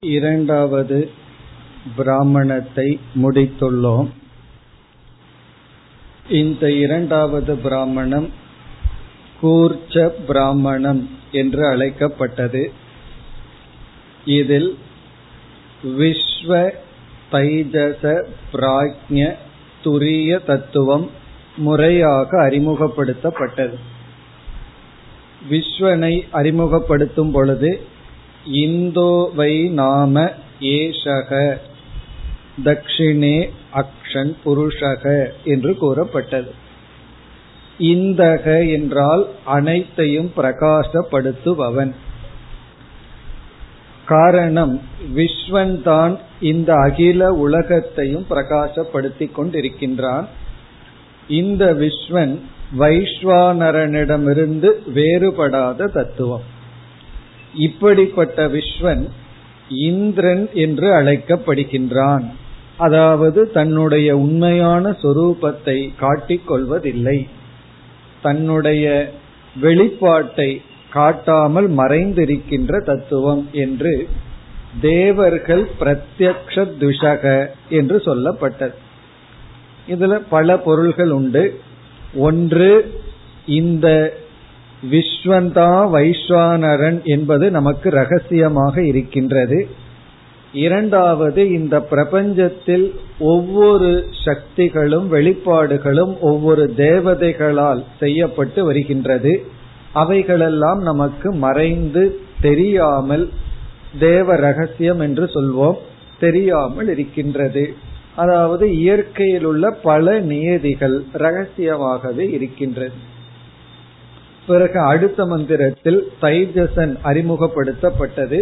இரண்டாவது பிராமணத்தை முடித்துள்ளோம். இந்த இரண்டாவது பிராமணம் கூர்ச்ச பிராமணம் என்று அழைக்கப்பட்டது. இதில் விஸ்வ தைஜச பிராஜ்ய துரிய தத்துவம் முறையாக அறிமுகப்படுத்தப்பட்டது. விஸ்வனை அறிமுகப்படுத்தும் பொழுது இந்தோ வை நாம ஏஷக. தக்ஷிணே அக்ஷன் புருஷக என்று கூறப்பட்டது. இந்தக என்றால் அனைத்தையும் பிரகாசப்படுத்துபவன். காரணம் விஸ்வன் தான் இந்த அகில உலகத்தையும் பிரகாசப்படுத்திக் கொண்டிருக்கின்றான். இந்த விஸ்வன் வைஸ்வானரனிடமிருந்து வேறுபடாத தத்துவம். இப்படிப்பட்ட விஸ்வன் இந்திரன் என்று அழைக்கப்படுகின்றான். அதாவது தன்னுடைய உண்மையான சொரூபத்தை காட்டிக் கொள்வதில்லை. தன்னுடைய வெளிப்பாட்டை காட்டாமல் மறைந்திருக்கின்ற தத்துவம் என்று தேவர்கள் பிரத்யக்ஷ துஷக என்று சொல்லப்பட்டது. இதுல பல பொருள்கள் உண்டு. ஒன்று இந்த விஸ்வந்தா வைஸ்வானரன் என்பது நமக்கு ரகசியமாக இருக்கின்றது. இரண்டாவது இந்த பிரபஞ்சத்தில் ஒவ்வொரு சக்திகளும் வெளிப்பாடுகளும் ஒவ்வொரு தேவதைகளால் செய்யப்பட்டு வருகின்றது. அவைகளெல்லாம் நமக்கு மறைந்து தெரியாமல் தேவ ரகசியம் என்று சொல்வோம். தெரியாமல் இருக்கின்றது. அதாவது இயற்கையில் உள்ள பல நியதிகள் ரகசியமாகவே இருக்கின்றது. பிறகு அடுத்த மந்திரத்தில் தைஜசன் அறிமுகப்படுத்தப்பட்டது.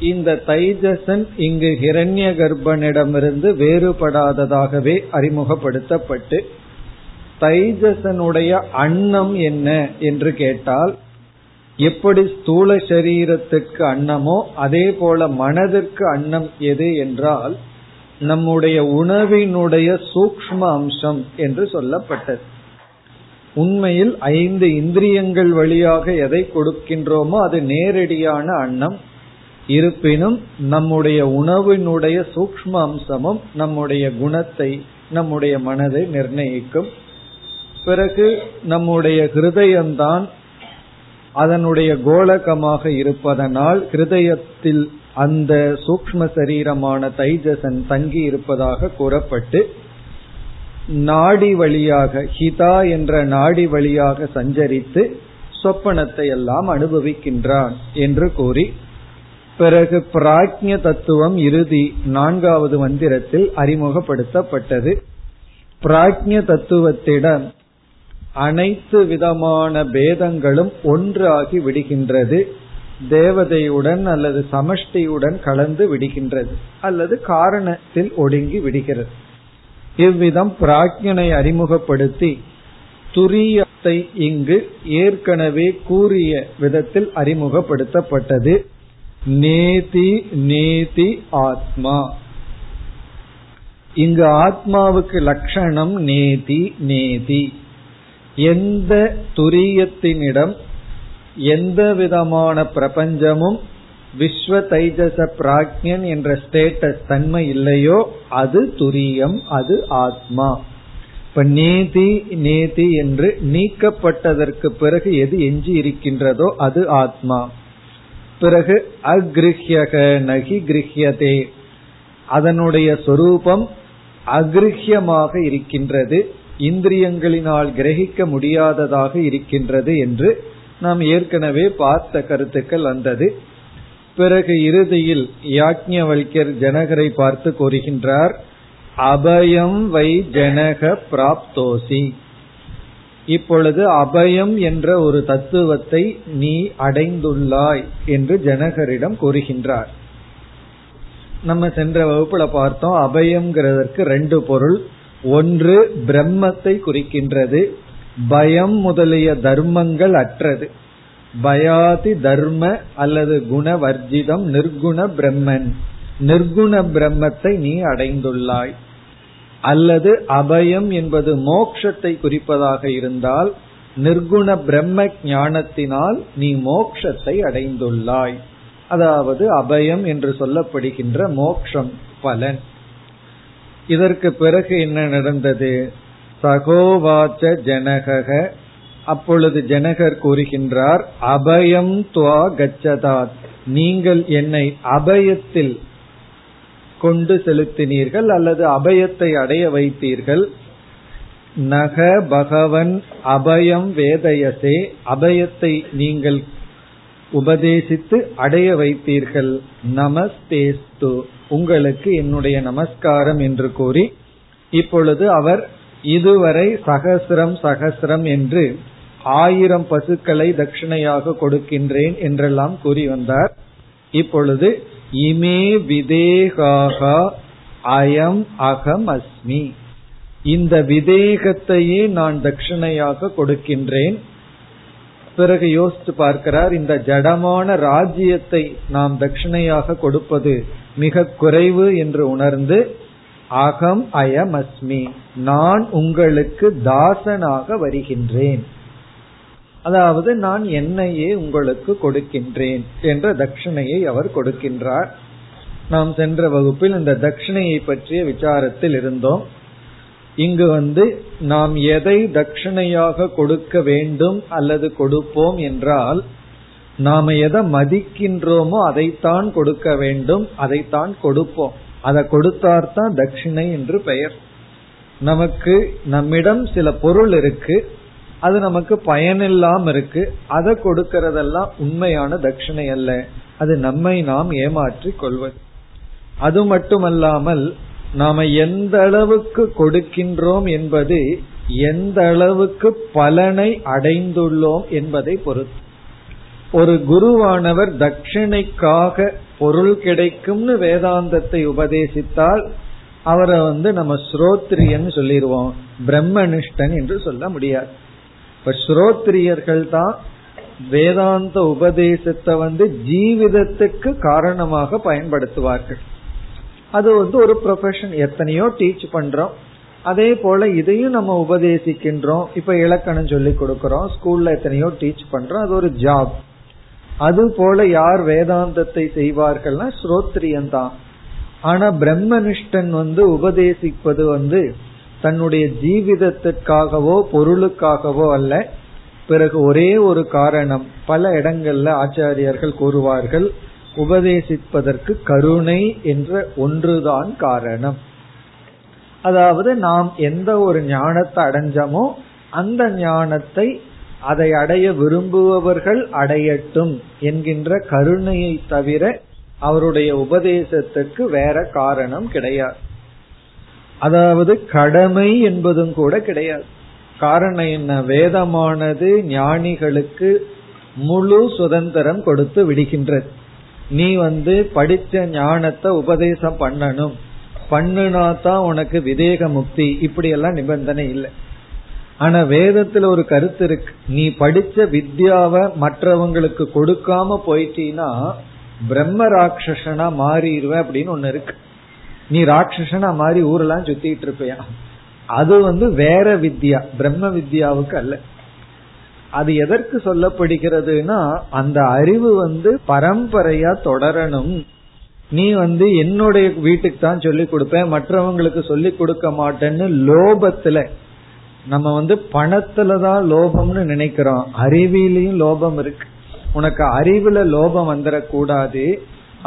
இந்த தைஜசன் இங்கு ஹிரண்ய கர்ப்பனிடமிருந்து வேறுபடாததாகவே அறிமுகப்படுத்தப்பட்டு தைஜசனுடைய அன்னம் என்ன என்று கேட்டால் எப்படி ஸ்தூல சரீரத்துக்கு அன்னமோ அதே போல மனதிற்கு அன்னம் எது என்றால் நம்முடைய உணவினுடைய சூக்ம அம்சம் என்று சொல்லப்பட்டது. உண்மையில் ஐந்து இந்திரியங்கள் வழியாக எதை கொடுக்கின்றோமோ அது நேரடியான அன்னம். இருப்பினும் நம்முடைய உணவினுடைய சூக்ம அம்சமும் நம்முடைய குணத்தை நம்முடைய மனதை நிர்ணயிக்கும். பிறகு நம்முடைய ஹிருதயம்தான் அதனுடைய கோலகமாக இருப்பதனால் ஹிருதயத்தில் அந்த சூக்ம சரீரமான தைஜசன் தங்கி இருப்பதாக கூறப்பட்டு நாடி வழியாக ஹிதா என்ற நாடி வழியாக சஞ்சரித்து சொப்பனத்தை எல்லாம் அனுபவிக்கின்றான் என்று கூறி பிறகு பிராக்ஞ தத்துவம் இறுதி நான்காவது மந்திரத்தில் அறிமுகப்படுத்தப்பட்டது. பிராக்ஞ தத்துவத்திடம் அனைத்து விதமான பேதங்களும் ஒன்றாகி விடுகின்றது. தேவதையுடன் அல்லது சமஷ்டியுடன் கலந்து விடுகின்றது. அல்லது காரணத்தில் ஒடுங்கி விடுகிறது. இவ்விதம் பிராக்ஞனை அறிமுகப்படுத்தி துரியத்தை இங்கு ஏற்கனவே கூறிய விதத்தில் அறிமுகப்படுத்தப்பட்டது. நேதி நேதி ஆத்மா. இங்கு ஆத்மாவுக்கு லட்சணம் நேதி நேதி. எந்த துரியத்தினிடம் எந்த விதமான பிரபஞ்சமும் விஸ்வ தைஜச பிராக்யன் என்ற ஸ்டேட்டஸ் தன்மை இல்லையோ அது துரியம் அது ஆத்மா. இப்ப நேதி நேதி என்று நீக்கப்பட்டதற்கு பிறகு எது எஞ்சி இருக்கின்றதோ அது ஆத்மா. பிறகு அக்ரிஹ்யக நகி கிரகியதே அதனுடைய சொரூபம் அகிருஹ்யமாக இருக்கின்றது இந்திரியங்களினால் கிரகிக்க முடியாததாக இருக்கின்றது என்று நாம் ஏற்கனவே பார்த்த கருத்துக்கள் வந்தது. பிறகு இறுதியில் யாக்ஞவல்யர் ஜனகரை பார்த்து கூறுகின்றார் அபயம் வை ஜனக பிராப்தோசி. இப்பொழுது அபயம் என்ற ஒரு தத்துவத்தை நீ அடைந்துள்ளாய் என்று ஜனகரிடம் கூறுகின்றார். நம்ம சென்ற வகுப்புல பார்த்தோம் அபயம்ங்கிறதற்கு ரெண்டு பொருள். ஒன்று பிரம்மத்தை குறிக்கின்றது பயம் முதலிய தர்மங்கள் அற்றது. பயாதி தர்ம அல்லது குணவர்ஜிதம் நிர்குண பிரம்மன். நிர்குண பிரம்மத்தை நீ அடைந்துள்ளாய். அல்லது அபயம் என்பது மோக்ஷத்தை குறிப்பதாக இருந்தால் நிர்குண பிரம்ம ஞானத்தினால் நீ மோக்ஷத்தை அடைந்துள்ளாய். அதாவது அபயம் என்று சொல்லப்படுகின்ற மோக்ஷம் பலன். இதற்கு பிறகு என்ன நடந்தது? சகோவாச்ச ஜனகக அப்பொழுது ஜனகர் கூறுகின்றார் அபயம் துவா கச்சதாத். நீங்கள் என்னை அபயத்தில் கொண்டு செலுத்தினீர்கள் அல்லது அபயத்தை அடைய வைத்தீர்கள்? நக பகவன் அபயம் வேதயசே. அபயத்தை நீங்கள் உபதேசித்து அடைய வைத்தீர்கள். நமஸ்தேஸ்து. உங்களுக்கு என்னுடைய நமஸ்காரம் என்று கூறி இப்பொழுது அவர் இதுவரை சகசிரம் சகசிரம் என்று ஆயிரம் பசுக்களை தட்சிணையாக கொடுக்கின்றேன் என்றெல்லாம் கூறி வந்தார். இப்பொழுது இமே விதேகாக அயம் அகம் அஸ்மி. இந்த விதேகத்தையே நான் தட்சிணையாக கொடுக்கின்றேன். பிறகு யோசித்து பார்க்கிறார் இந்த ஜடமான ராஜ்யத்தை நாம் தட்சிணையாக கொடுப்பது மிக குறைவு என்று உணர்ந்து அகம் அயம் அஸ்மி நான் உங்களுக்கு தாசனாக வருகின்றேன். அதாவது நான் என்னையே உங்களுக்கு கொடுக்கின்றேன் என்ற தட்சிணையை அவர் கொடுக்கின்றார். நாம் சென்ற வகுப்பில் இந்த தட்சிணையை பற்றிய விசாரத்தில் இருந்தோம். இங்கு வந்து நாம் எதை தட்சிணையாக கொடுக்க வேண்டும் அல்லது கொடுப்போம் என்றால் நாம எதை மதிக்கின்றோமோ அதைத்தான் கொடுக்க வேண்டும் அதைத்தான் கொடுப்போம். அதை கொடுத்தார்தான் தட்சிணை என்று பெயர். நமக்கு நம்மிடம் சில பொருள் இருக்கு. அது நமக்கு பயனில்லாம இருக்கு. அதை கொடுக்கறதெல்லாம் உண்மையான தட்சிணை அல்ல. அது நம்மை நாம் ஏமாற்றி கொள்வது. அது மட்டுமல்லாமல் நாம எந்த அளவுக்கு கொடுக்கின்றோம் என்பது எந்த அளவுக்கு பலனை அடைந்துள்ளோம் என்பதை பொறுத்து. ஒரு குருவானவர் தட்சிணைக்காக பொருள் கிடைக்கும்னு வேதாந்தத்தை உபதேசித்தால் அவரை வந்து நம்ம ஸ்ரோத்ரியன்னு சொல்லிடுவோம் பிரம்மனிஷ்டன் என்று சொல்ல முடியாது. இப்ப ஸ்ரோத்ரியர்கள் தான் வேதாந்த உபதேசத்தை வந்து ஜீவிதத்துக்கு காரணமாக பயன்படுத்துவார்கள். அது வந்து ஒரு ப்ரொஃபஷன் எத்தனையோ டீச் பண்றோம். அதே போல இதையும் நம்ம உபதேசிக்கின்றோம். இப்ப இலக்கணம் சொல்லி கொடுக்கறோம். ஸ்கூல்ல எத்தனையோ டீச் பண்றோம். அது ஒரு ஜாப் அது போல யார் வேதாந்தத்தை செய்வார்கள்னா ஸ்ரோத்ரியன் தான் ஆனா பிரம்மனிஷ்டன் வந்து உபதேசிப்பது வந்து தன்னுடைய ஜீவிதத்திற்காகவோ பொருளுக்காகவோ அல்ல. பிறகு ஒரே ஒரு காரணம் பல இடங்கள்ல ஆச்சாரியர்கள் கூறுவார்கள் உபதேசிப்பதற்கு கருணை என்ற ஒன்றுதான் காரணம். அதாவது நாம் எந்த ஒரு ஞானத்தை அடைஞ்சோமோ அந்த ஞானத்தை அதை அடைய விரும்புபவர்கள் அடையட்டும் என்கின்ற கருணையை தவிர அவருடைய உபதேசத்துக்கு வேற காரணம் கிடையாது. அதாவது கடமை என்பதும் கூட கிடையாது. காரணம் என்ன? வேதமானது ஞானிகளுக்கு முழு சுதந்திரம் கொடுத்து விடுகின்றது. நீ வந்து படிச்ச ஞானத்தை உபதேசம் பண்ணணும். பண்ணுனா தான் உனக்கு விதேக முக்தி. இப்படி எல்லாம் நிபந்தனை இல்லை. ஆனா வேதத்துல ஒரு கருத்து இருக்கு. நீ படிச்ச வித்யாவை மற்றவங்களுக்கு கொடுக்காம போயிட்டீனா பிரம்ம ராட்சசனா மாறிடுவ அப்படின்னு ஒண்ணு இருக்கு. நீ ராட்சசனா மாதிரி ஊரெல்லாம் சுத்திட்டு இருப்பியா? அது வந்து வேற வித்யா பிரம்ம வித்யாவுக்கு அல்ல. அது எதற்கு சொல்லப்படுகிறதுனா அந்த அறிவு வந்து பரம்பரையா தொடரணும். நீ வந்து என்னுடைய வீட்டுக்கு தான் சொல்லி கொடுப்பேன் மற்றவங்களுக்கு சொல்லி கொடுக்க மாட்டேன்னு லோபத்துல நம்ம வந்து பணத்துலதான் லோபம்னு நினைக்கிறோம். அறிவிலையும் லோபம் இருக்கு. உனக்கு அறிவுல லோபம் வந்துடக்கூடாது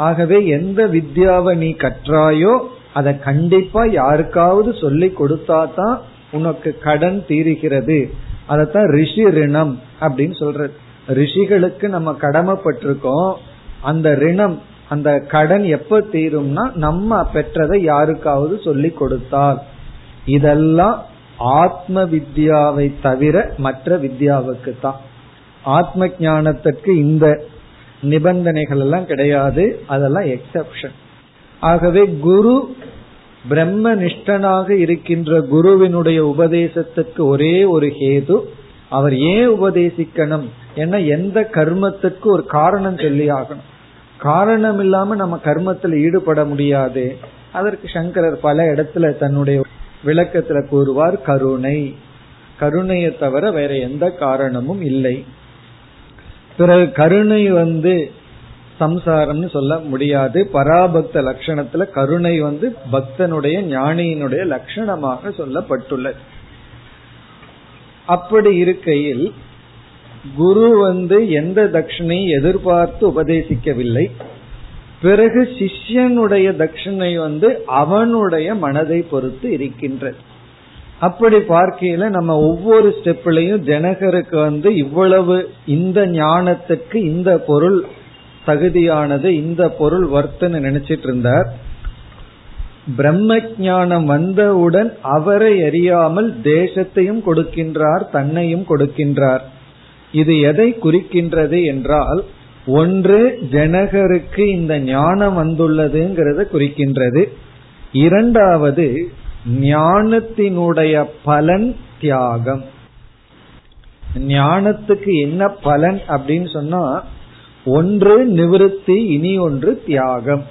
ஆகவே எந்த வித்யாவை நீ கற்றாயோ அதை கண்டிப்பா யாருக்காவது சொல்லி கொடுத்தா தான் உனக்கு கடன் தீருகிறது. அதத்தான் ரிஷி ரிணம் அப்படின்னு சொல்றது. ரிஷிகளுக்கு நம்ம கடமைப்பட்டிருக்கோம். அந்த ரிணம் அந்த கடன் எப்ப தீரும்னா நம்ம பெற்றதை யாருக்காவது சொல்லி கொடுத்தால். இதெல்லாம் ஆத்ம வித்யாவை தவிர மற்ற வித்யாவுக்கு தான் ஆத்ம ஞானத்திற்கு இந்த நிபந்தனைகள் எல்லாம் கிடையாது. அதெல்லாம் எக்ஸப்ஷன் ஆகவே குரு பிரம்ம நிஷ்டனாக இருக்கின்ற குருவினுடைய உபதேசத்துக்கு ஒரே ஒரு ஹேது. அவர் ஏன் உபதேசிக்கணும்? ஏன்னா எந்த கர்மத்துக்கு ஒரு காரணம் சொல்லி ஆகணும். காரணம் இல்லாம நம்ம கர்மத்தில் ஈடுபட முடியாது. அதற்கு சங்கரர் பல இடத்துல தன்னுடைய விளக்கத்துல கூறுவார் கருணை. கருணையை தவிர வேற எந்த காரணமும் இல்லை. பிறகு கருணை வந்து சம்சாரம்னு சொல்ல முடியாது. பராபக்த லட்சணத்துல கருணை வந்து பக்தனுடைய ஞானியினுடைய லட்சணமாக சொல்லப்பட்டுள்ளது. அப்படி இருக்கையில் குரு வந்து எந்த தட்சிணை எதிர்பார்த்து உபதேசிக்கவில்லை. பிறகு சிஷ்யனுடைய தட்சிணை வந்து அவனுடைய மனதை பொறுத்து இருக்கின்றது. அப்படி பார்க்கையில நம்ம ஒவ்வொரு ஸ்டெப்லையும் ஜனகருக்கு வந்து இவ்வளவு இந்த ஞானத்துக்கு இந்த பொருள் தகுதியானது இந்த பொருள் வர்த்தன்னு நினைச்சிட்டு இருந்தார். பிரம்ம ஞானம் வந்தவுடன் அவரை அறியாமல் தேசத்தையும் கொடுக்கின்றார் தன்னையும் கொடுக்கின்றார். இது எதை குறிக்கின்றது என்றால் ஒன்று ஜனகருக்கு இந்த ஞானம் வந்துள்ளதுங்கிறத குறிக்கின்றது. இரண்டாவது ஞானத்தினுடைய பலன் தியாகம். ஞானத்துக்கு என்ன பலன் அப்படின்னு சொன்னா ஒன்று நிவிருத்தி இனி ஒன்று தியாகம்.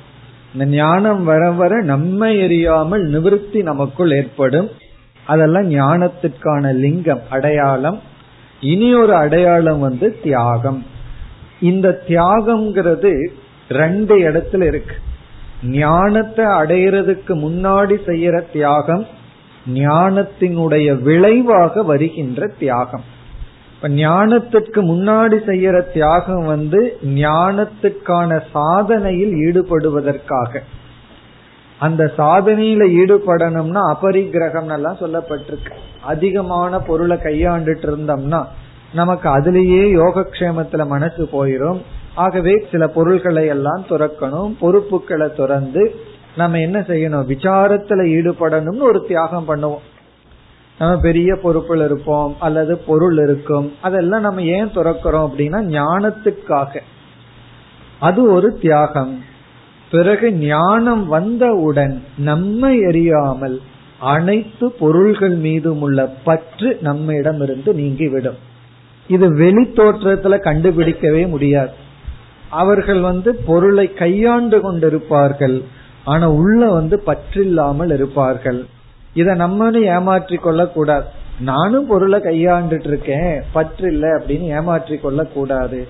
இந்த ஞானம் வர வர நம்மை எரியாமல் நிவிருத்தி நமக்குள் ஏற்படும். அதெல்லாம் ஞானத்திற்கான லிங்கம் அடையாளம். இனி ஒரு அடையாளம் வந்து தியாகம். இந்த தியாகம்ங்கிறது ரெண்டு இடத்துல இருக்கு. ஞானத்தை அடையிறதுக்கு முன்னாடி செய்யற தியாகம் ஞானத்தினுடைய விளைவாக வருகின்ற தியாகம். இப்ப ஞானத்திற்கு முன்னாடி செய்யற தியாகம் வந்து ஞானத்துக்கான சாதனையில் ஈடுபடுவதற்காக. அந்த சாதனையில ஈடுபடணும்னா அபரிகிரகம் எல்லாம் சொல்லப்பட்டிருக்கு. அதிகமான பொருளை கையாண்டுட்டு இருந்தோம்னா நமக்கு அதுலேயே யோகக்ஷேமத்துல மனசு போயிரும். ஆகவே சில பொருள்களை எல்லாம் துறக்கணும் பொறுப்புகளை துறந்து நம்ம என்ன செய்யணும்? விசாரத்துல ஈடுபடணும்னு ஒரு தியாகம் பண்ணுவோம். நம்ம பெரிய பொறுப்புல இருப்போம் அல்லது பொருள் இருக்கும். அதெல்லாம் நம்ம ஏன் துறக்கிறோம் அப்படின்னா ஞானத்துக்காக. அது ஒரு தியாகம். பிறகு ஞானம் வந்தவுடன் நம்மை எரியாமல் அனைத்து பொருள்கள் மீதும் உள்ள பற்று நம்மிடமிருந்து நீங்கிவிடும். இது வெளி தோற்றத்துல கண்டுபிடிக்கவே முடியாது. அவர்கள் வந்து பொருளை கையாண்டு கொண்டிருப்பார்கள். ஆனா உள்ள வந்து பற்றில்லாமல் இருப்பார்கள். இத நம்மனு ஏமாற்றி கொள்ள கூடாது நானும் பொருளை கையாண்டுட்டு இருக்கேன். பற்று இல்லை அப்படின்னு ஏமாற்றி கொள்ள கூடாது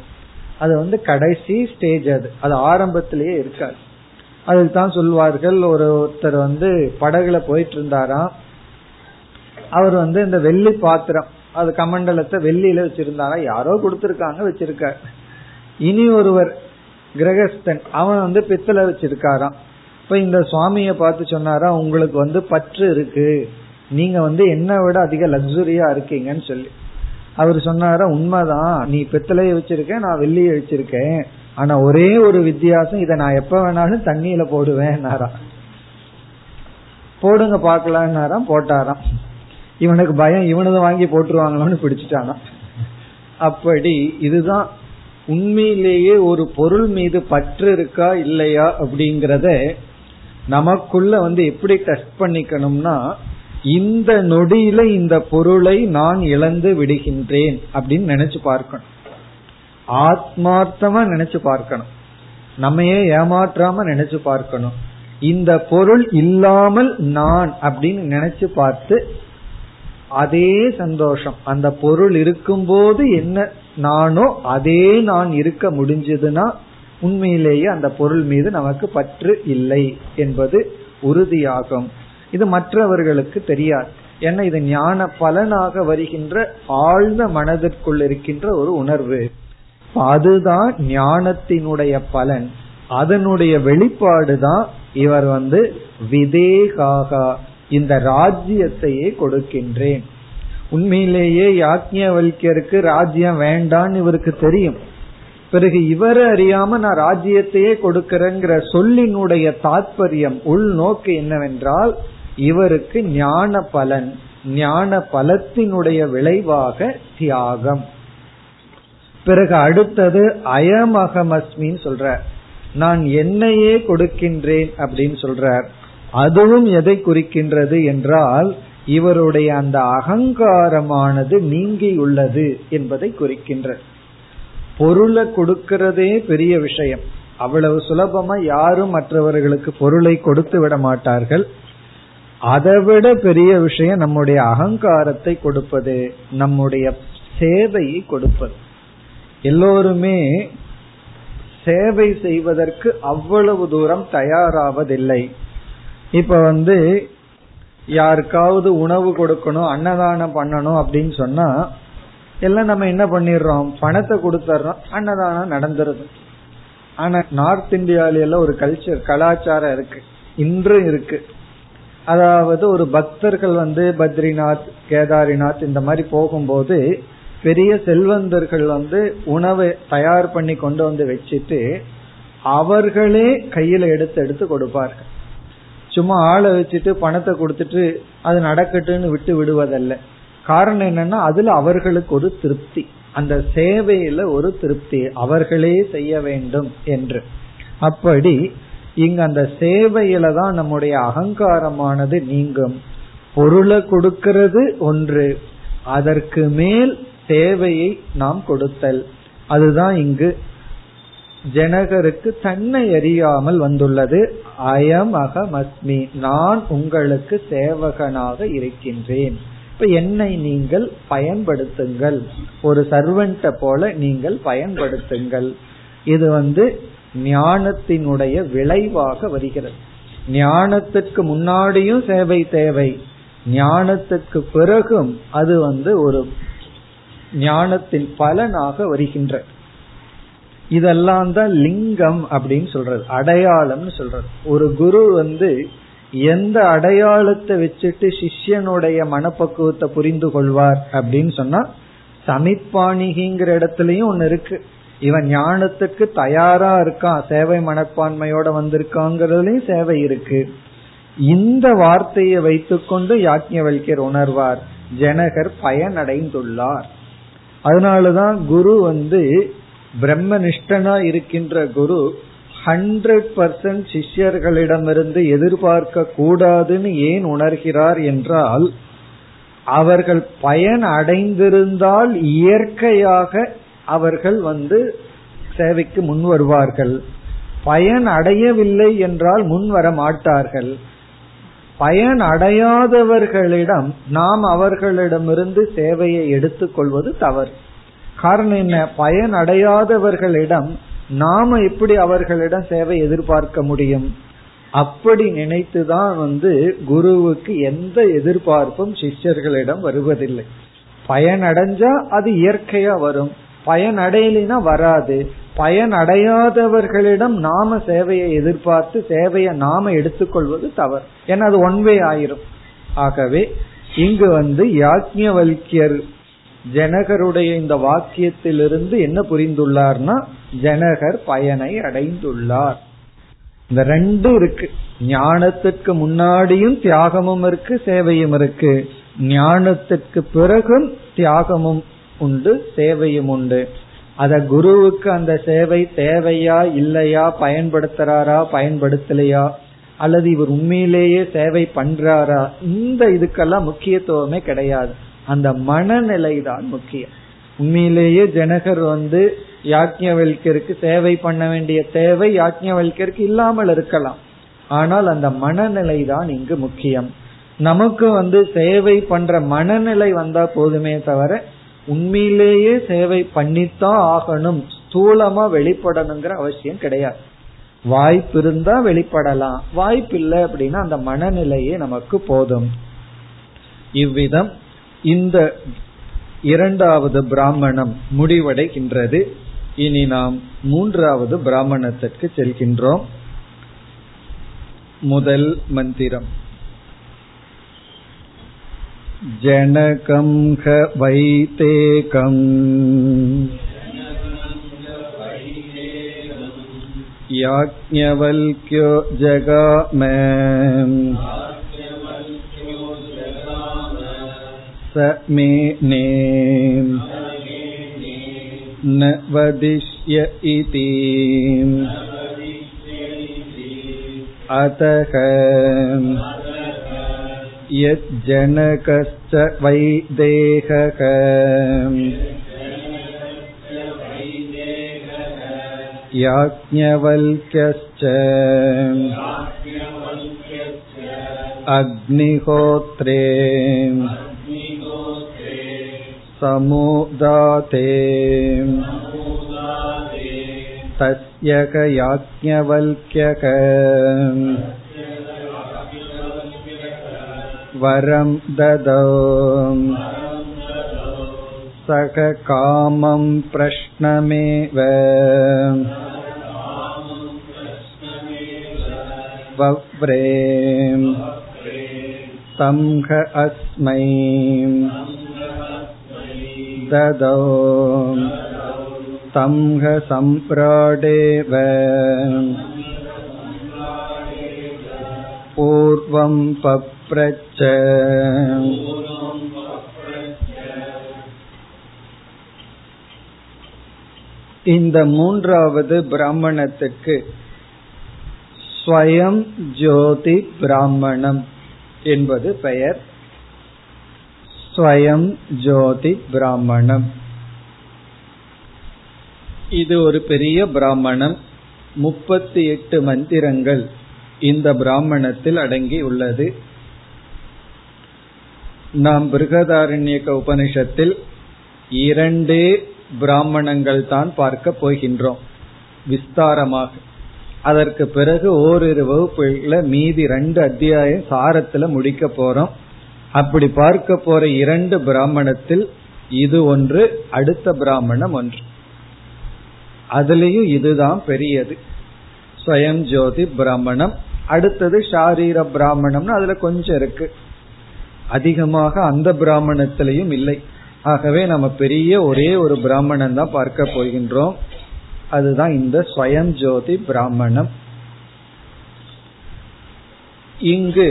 அது வந்து கடைசி ஸ்டேஜ் அது. அது ஆரம்பத்திலேயே இருக்காது. அதுக்கு தான் சொல்வார்கள் ஒரு ஒருத்தர் வந்து படகுல போயிட்டு இருந்தாராம் அவர் வந்து இந்த வெள்ளி பாத்திரம் அது கமண்டலத்தை வெள்ளியில வச்சிருந்தாரா யாரோ கொடுத்திருக்காங்க வச்சிருக்காரு. இனி ஒருவர் கிரகஸ்தன். அவன் வந்து பித்தளை வச்சிருக்காராம். இப்ப இந்த சுவாமிய பார்த்து சொன்னாரா உங்களுக்கு வந்து பற்று இருக்கு. நீங்க வந்து என்ன விட அதிக லக்ஸுரியா இருக்கீங்கன்னு சொல்லி. அவர் சொன்னாரா உண்மைதான். நீ பித்தளைய வச்சிருக்க நான் வெள்ளிய வச்சிருக்கேன். ஆனா ஒரே ஒரு வித்தியாசம் இதை நான் எப்ப வேணாலும் தண்ணியில போடுவேன்னாரா போடுங்க பாக்கலான்னாராம் போட்டாராம். இவனுக்கு பயம் இவனது வாங்கி போட்டுருவாங்களோன்னு பிடிச்சிட்டானா அப்படி இதுதான் உண்மையிலேயே ஒரு பொருள் மீது பற்று இருக்கா இல்லையா அப்படிங்கறத நமக்குள்ள வந்து எப்படி டெஸ்ட் பண்ணிக்கணும்னா இந்த நொடியில இந்த பொருளை நான் இழந்து விடுகின்றேன் அப்படின்னு நினைச்சு பார்க்கணும். ஆத்மார்த்தமா நினைச்சு பார்க்கணும். நம்மையே ஏமாற்றாம நினைச்சு பார்க்கணும். இந்த பொருள் இல்லாமல் நான் அப்படின்னு நினைச்சு பார்த்து அதே சந்தோஷம். அந்த பொருள் இருக்கும்போது என்ன நானோ அதே நான் இருக்க முடிஞ்சதுன்னா உண்மையிலேயே அந்த பொருள் மீது நமக்கு பற்று இல்லை என்பது உறுதியாகும். இது மற்றவர்களுக்கு தெரியாது. ஏன்னா இது ஞான பலனாக வருகின்ற ஆழ்ந்த மனதிற்குள் இருக்கின்ற ஒரு உணர்வு. அதுதான் ஞானத்தினுடைய பலன். அதனுடைய வெளிப்பாடுதான் இவர் வந்து விதேகாக இந்த ராஜ்யத்தையே கொடுக்கின்றேன். உண்மையிலேயே யாஜ்யவல்யருக்கு ராஜ்யம் வேண்டான்னு இவருக்கு தெரியும். பிறகு இவரை அறியாம நான் ராஜ்யத்தையே கொடுக்கிறேங்கிற சொல்லினுடைய தாற்பயம் உள்நோக்கு என்னவென்றால் இவருக்கு ஞான பலன் ஞான பலத்தினுடைய விளைவாக தியாகம். பிறகு அடுத்தது அயமகமஸ்மின்னு சொல்ற நான் என்னையே கொடுக்கின்றேன் அப்படின்னு சொல்றார். அதுவும் எதை குறிக்கின்றது என்றால் இவருடைய அந்த அகங்காரமானது நீங்கியுள்ளது என்பதை குறிக்கின்ற பொருளை கொடுக்கிறதே பெரிய விஷயம். அவ்வளவு சுலபமா யாரும் மற்றவர்களுக்கு பொருளை கொடுத்து விட மாட்டார்கள். அதைவிட பெரிய விஷயம் நம்முடைய அகங்காரத்தை கொடுப்பது நம்முடைய சேவையை கொடுப்பது. எல்லோருமே சேவை செய்வதற்கு அவ்வளவு தூரம் தயாராவதில்லை. இப்ப வந்து யாருக்காவது உணவு கொடுக்கணும் அன்னதானம் பண்ணணும் அப்படின்னு சொன்னா எல்லாம் நம்ம என்ன பண்ணிடுறோம்? பணத்தை கொடுத்துறோம் அன்னதானம் நடந்துருது. ஆனா நார்த் இந்தியாவில எல்லாம் ஒரு கல்ச்சர் கலாச்சாரம் இருக்கு. இன்றும் இருக்கு. அதாவது ஒரு பக்தர்கள் வந்து பத்ரிநாத் கேதாரிநாத் இந்த மாதிரி போகும்போது பெரிய செல்வந்தர்கள் வந்து உணவை தயார் பண்ணி கொண்டு வந்து வச்சுட்டு அவர்களே கையில எடுத்து எடுத்து கொடுப்பார்கள். சும்மா ஆளை வச்சுட்டு பணத்தை கொடுத்துட்டு அது நடக்கட்டுன்னு விட்டு விடுவதல்ல. காரணம் என்னன்னா அதுல அவர்களுக்கு ஒரு திருப்தி. அந்த சேவையில ஒரு திருப்தி. அவர்களே செய்ய வேண்டும் என்று. அப்படி இங்க அந்த சேவையில தான் நம்முடைய அகங்காரமானது நீங்கும். பொருளை கொடுக்கிறது ஒன்று. அதற்கு மேல் சேவையை நாம் கொடுத்தல். அதுதான் இங்கு ஜனகருக்கு தன்னை அறியாமல் வந்துள்ளது. அயம் அகமஸ்மி. நான் உங்களுக்கு சேவகனாக இருக்கின்றேன். இப்ப என்னை நீங்கள் பயன்படுத்துங்கள். ஒரு சர்வெண்ட போல நீங்கள் பயன்படுத்துங்கள். இது வந்து ஞானத்தினுடைய விளைவாக வருகிறது. ஞானத்துக்கு முன்னாடியும் சேவை தேவை. ஞானத்துக்கு பிறகும் அது வந்து ஒரு ஞானத்தின் பலனாக வருகின்ற இதெல்லாம் தான் லிங்கம் அப்படின்னு சொல்றது அடையாளம்னு சொல்றது. ஒரு குரு வந்து எந்த அடையாளத்தை வச்சுட்டு சிஷ்யனுடைய மனப்பக்குவத்தை புரிந்து கொள்வார் அப்படின்னு சொன்னா சமிப்பாணிகிங்கிற இடத்துலயும் ஒன்னு இருக்கு. இவன் ஞானத்துக்கு தயாரா இருக்கான் சேவை மனப்பான்மையோட வந்திருக்காங்கிறதுலயும் சேவை இருக்கு. இந்த வார்த்தையை வைத்துக்கொண்டு யாக்ஞவல்யர் உணர்வார் ஜனகர் பயனடைந்துள்ளார். அதனாலதான் குரு வந்து பிரம்மனிஷ்டனா இருக்கின்ற குரு ஹண்ட்ரட் பர்சன்ட் சிஷ்யர்களிடமிருந்து எதிர்பார்க்க கூடாதுன்னு ஏன் உணர்கிறார் என்றால் அவர்கள் பயன் அடைந்திருந்தால் இயற்கையாக அவர்கள் வந்து சேவைக்கு முன் வருவார்கள். பயன் அடையவில்லை என்றால் முன் வர மாட்டார்கள். பயன் அடையாதவர்களிடம் நாம் அவர்களிடமிருந்து சேவையை எடுத்துக்கொள்வது தவறு. காரணம் என்ன? பயன் அடையாதவர்களிடம் நாம எப்படி அவர்களிடம் சேவை எதிர்பார்க்க முடியும்? அப்படி நினைத்துதான் வந்து குருவுக்கு எந்த எதிர்பார்ப்பும் சிஷ்யர்களிடம் வருவதில்லை. பயனடைஞ்சா அது இயற்கையா வரும். பயன் அடையலினா வராது. பயன் அடையாதவர்களிடம் நாம சேவையை எதிர்பார்த்து சேவையை நாம எடுத்துக்கொள்வது தவறு. ஏன்னா அது ஒன்வே ஆயிரும். ஆகவே இங்கு வந்து யாக்ஞவல்யர் ஜனகருடைய இந்த வாக்கியத்திலிருந்து என்ன புரிந்துள்ளார்னா ஜனகர் பயனை அடைந்துள்ளார். இந்த ரெண்டும் இருக்கு. ஞானத்துக்கு முன்னாடியும் தியாகமும் இருக்கு சேவையும் இருக்கு. ஞானத்துக்கு பிறகும் தியாகமும் உண்டு சேவையும் உண்டு. அத குருவுக்கு அந்த சேவை தேவையா இல்லையா பயன்படுத்துறாரா பயன்படுத்தலையா அல்லது இவர் உண்மையிலேயே சேவை பண்றாரா இந்த இதுக்கெல்லாம் முக்கியத்துவமே கிடையாது. அந்த மனநிலை தான் முக்கியம். உண்மையிலேயே ஜனகர் வந்து யாக்ஞவல்கருக்கு சேவை பண்ண வேண்டிய தேவை யாக்ஞவல்கருக்கு இல்லாமல் இருக்கலாம். ஆனால் அந்த மனநிலை தான் இங்கு முக்கியம். நமக்கு வந்து சேவை பண்ற மனநிலை வந்தா போதுமே தவிர உண்மையிலேயே சேவை பண்ணித்தான் ஆகணும். ஸ்தூலமா வெளிப்படணுங்கிற அவசியம் கிடையாது. வாய்ப்பு இருந்தா வெளிப்படலாம். வாய்ப்பு இல்லை அப்படின்னா அந்த மனநிலையே நமக்கு போதும். இவ்விதம் இந்த இரண்டாவது பிராமணம் முடிவடைகின்றது இனி நாம் மூன்றாவது பிராமணத்திற்கு செல்கின்றோம் முதல் மந்திரம் जनकं ख वैतेकम् याज्ञवल्क्यो जगाम समेने न वदिष्य इति। अतः यज्जनकश्च वै देहक याज्ञवल्क्यश्च। अग्निहोत्रे समुदाते तस्य अगस्त्यक याज्ञवल्क्यक वरं ददौ सक कामं प्रश्नमेव वव्रे तं ह अस्मै ददौ तं ह सम्प्राडेव पूर्वं पप्रच्च இந்த மூன்றாவது பிராமணத்துக்கு ஸ்வயம் ஜோதி பிராமணம் என்பது பெயர் ஸ்வயம் ஜோதி பிராமணம் இது ஒரு பெரிய பிராமணம். முப்பத்தி எட்டு மந்திரங்கள் இந்த பிராமணத்தில் அடங்கி உள்ளது. நாம் பிருகதாரண்யக்க உபனிஷத்தில் இரண்டே பிராமணங்கள் தான் பார்க்க போகின்றோம். விஸ்தாரமாக. அதற்கு பிறகு ஓரிரு வகுப்புல மீதி ரெண்டு அத்தியாயம் சாரத்துல முடிக்க போறோம். அப்படி பார்க்க போற இரண்டு பிராமணத்தில் இது ஒன்று அடுத்த பிராமணம் ஒன்று. அதுலேயும் இதுதான் பெரியது. ஸ்வயம் ஜோதி பிராமணம் அடுத்தது ஷாரீர பிராமணம்னு அதுல கொஞ்சம் இருக்கு. அதிகமாக அந்த பிராமணத்திலையும் இல்லை. ஆகவே நம்ம பெரிய ஒரே ஒரு பிராமணன் தான் பார்க்க போகின்றோம். அதுதான் இந்த ஸ்வயம் ஜோதி பிராமணம். இங்கு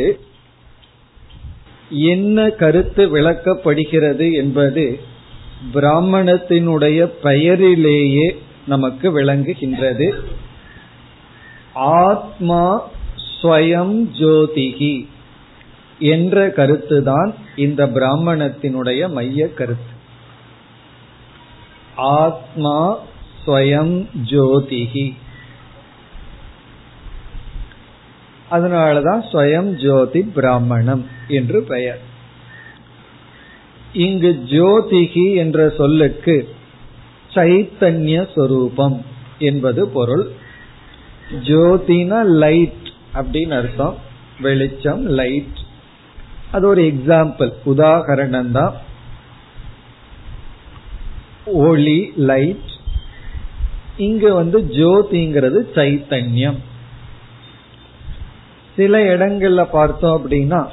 என்ன கருத்து விளக்கப்படுகிறது என்பது பிராமணத்தினுடைய பெயரிலேயே நமக்கு விளங்குகின்றது. ஆத்மா ஸ்வயம் ஜோதிகி என்ற கருத்துதான் இந்த பிராமணத்தினுடைய மைய கருத்து. ஆத்மா ஸ்வயம் ஜோதிகி அதனாலதான் ஸ்வயம் ஜோதி பிராமணம் என்று பெயர். இங்கு ஜோதிகி என்ற சொல்லுக்கு சைத்தன்ய சொரூபம் என்பது பொருள். ஜோதினா லைட் அப்படின்னு அர்த்தம். வெளிச்சம் லைட். அது ஒரு எக்ஸாம்பிள். உதாகரணம் தான் ஒளி லைட். இங்க வந்து ஜோதிங்கிறது சைத்தன்யம். சில இடங்கள்ல பார்த்தோம் அப்படின்னா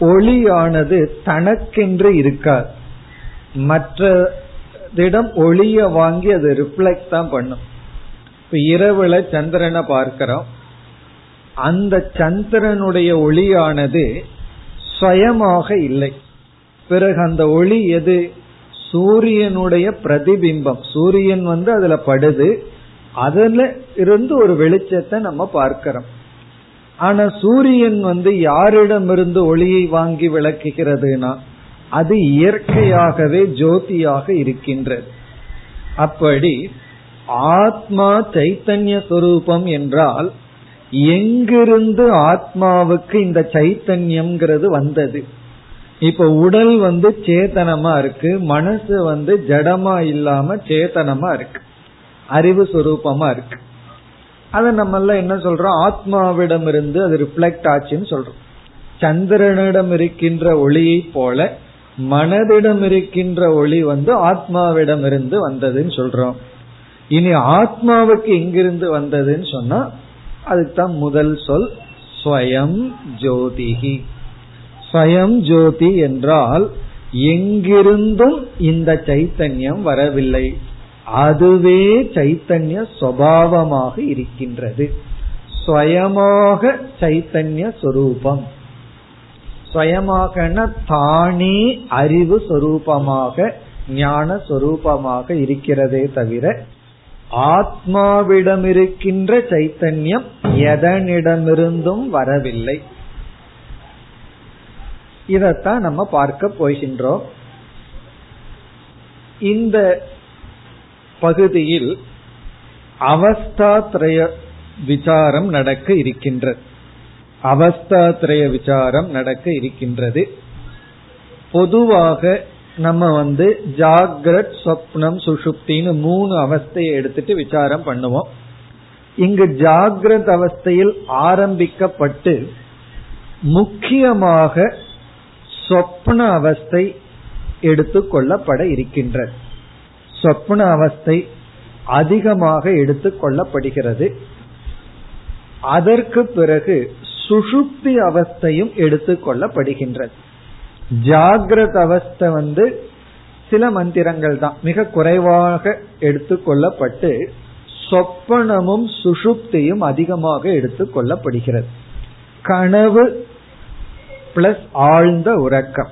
ஒளியானது தனக்கென்று இருக்காது. மற்றதிடம் ஒளிய வாங்கி அது ரிஃப்ளெக்ட் தான் பண்ணும். இப்ப இரவுல சந்திரனை பார்க்கிறோம். அந்த சந்திரனுடைய ஒளியானது சுயமாக இல்லை. பிறகு அந்த ஒளி எது? சூரியனுடைய பிரதிபிம்பம். சூரியன் வந்து அதுல படுது. அதுல இருந்து ஒரு வெளிச்சத்தை நம்ம பார்க்கிறோம். ஆனா சூரியன் வந்து யாரிடமிருந்து ஒளியை வாங்கி விளக்குகிறதுனா அது இயற்கையாகவே ஜோதியாக இருக்கின்றது. அப்படி ஆத்மா சைத்தன்ய சொரூபம் என்றால் எங்கிருந்து ஆத்மாவுக்கு இந்த சைத்தன்யம்ங்கிறது வந்தது? இப்ப உடல் வந்து சேத்தனமா இருக்கு மனசு வந்து ஜடமா இல்லாம சேத்தனமா இருக்கு அறிவு சுரூபமா இருக்கு. அதை நம்ம எல்லாம் என்ன சொல்றோம்? ஆத்மாவிடம் இருந்து அது ரிஃப்ளெக்ட் ஆச்சுன்னு சொல்றோம். சந்திரனிடம் இருக்கின்ற ஒளியை போல மனதிடம் இருக்கின்ற ஒளி வந்து ஆத்மாவிடம் இருந்து வந்ததுன்னு சொல்றோம். இனி ஆத்மாவுக்கு எங்கிருந்து வந்ததுன்னு சொன்னா அதுதான் முதல் சொல் ஸ்வயம் ஜோதிகி ஸ்வயம் ஜோதி என்றால் எங்கிருந்தும் இந்த சைத்தன்யம் வரவில்லை. அதுவே சைத்தன்ய சுவாவமாக இருக்கின்றது. ஸ்வயமாக சைத்தன்ய சொரூபம். ஸ்வயமாக தானே அறிவு சொரூபமாக ஞான சொரூபமாக இருக்கிறதே தவிர ஆத்மாவிடம் இருக்கின்ற சைத்தன்யம் எதனிடமிருந்தும் வரவில்லை. இதத்தான் நம்ம பார்க்க போகின்றோம். இந்த பகுதியில் அவஸ்தாத்ரய விசாரம் நடக்க இருக்கின்றது அவஸ்தாத்ரய விசாரம் நடக்க இருக்கின்றது. பொதுவாக நம்ம வந்து ஜாகிரத் சொப்னம் சுஷுப்தின்னு மூணு அவஸ்தையை எடுத்துட்டு விசாரம் பண்ணுவோம். இங்கு ஜாகிரத் அவஸ்தையில் ஆரம்பிக்கப்பட்டு முக்கியமாக சொப்ன அவஸ்தை எடுத்துக்கொள்ளப்பட இருக்கின்றது சொப்ன அவஸ்தை அதிகமாக எடுத்துக்கொள்ளப்படுகிறது அதற்கு பிறகு சுஷுப்தி அவஸ்தையும் எடுத்துக்கொள்ளப்படுகின்றது ஜாகிரத அவஸ்தை வந்து சில மந்திரங்கள் தான். மிக குறைவாக எடுத்துக்கொள்ளப்பட்டு சொப்பனமும் சுஷுப்தியும் அதிகமாக எடுத்துக்கொள்ளப்படுகிறது கனவு பிளஸ் ஆழ்ந்த உறக்கம்.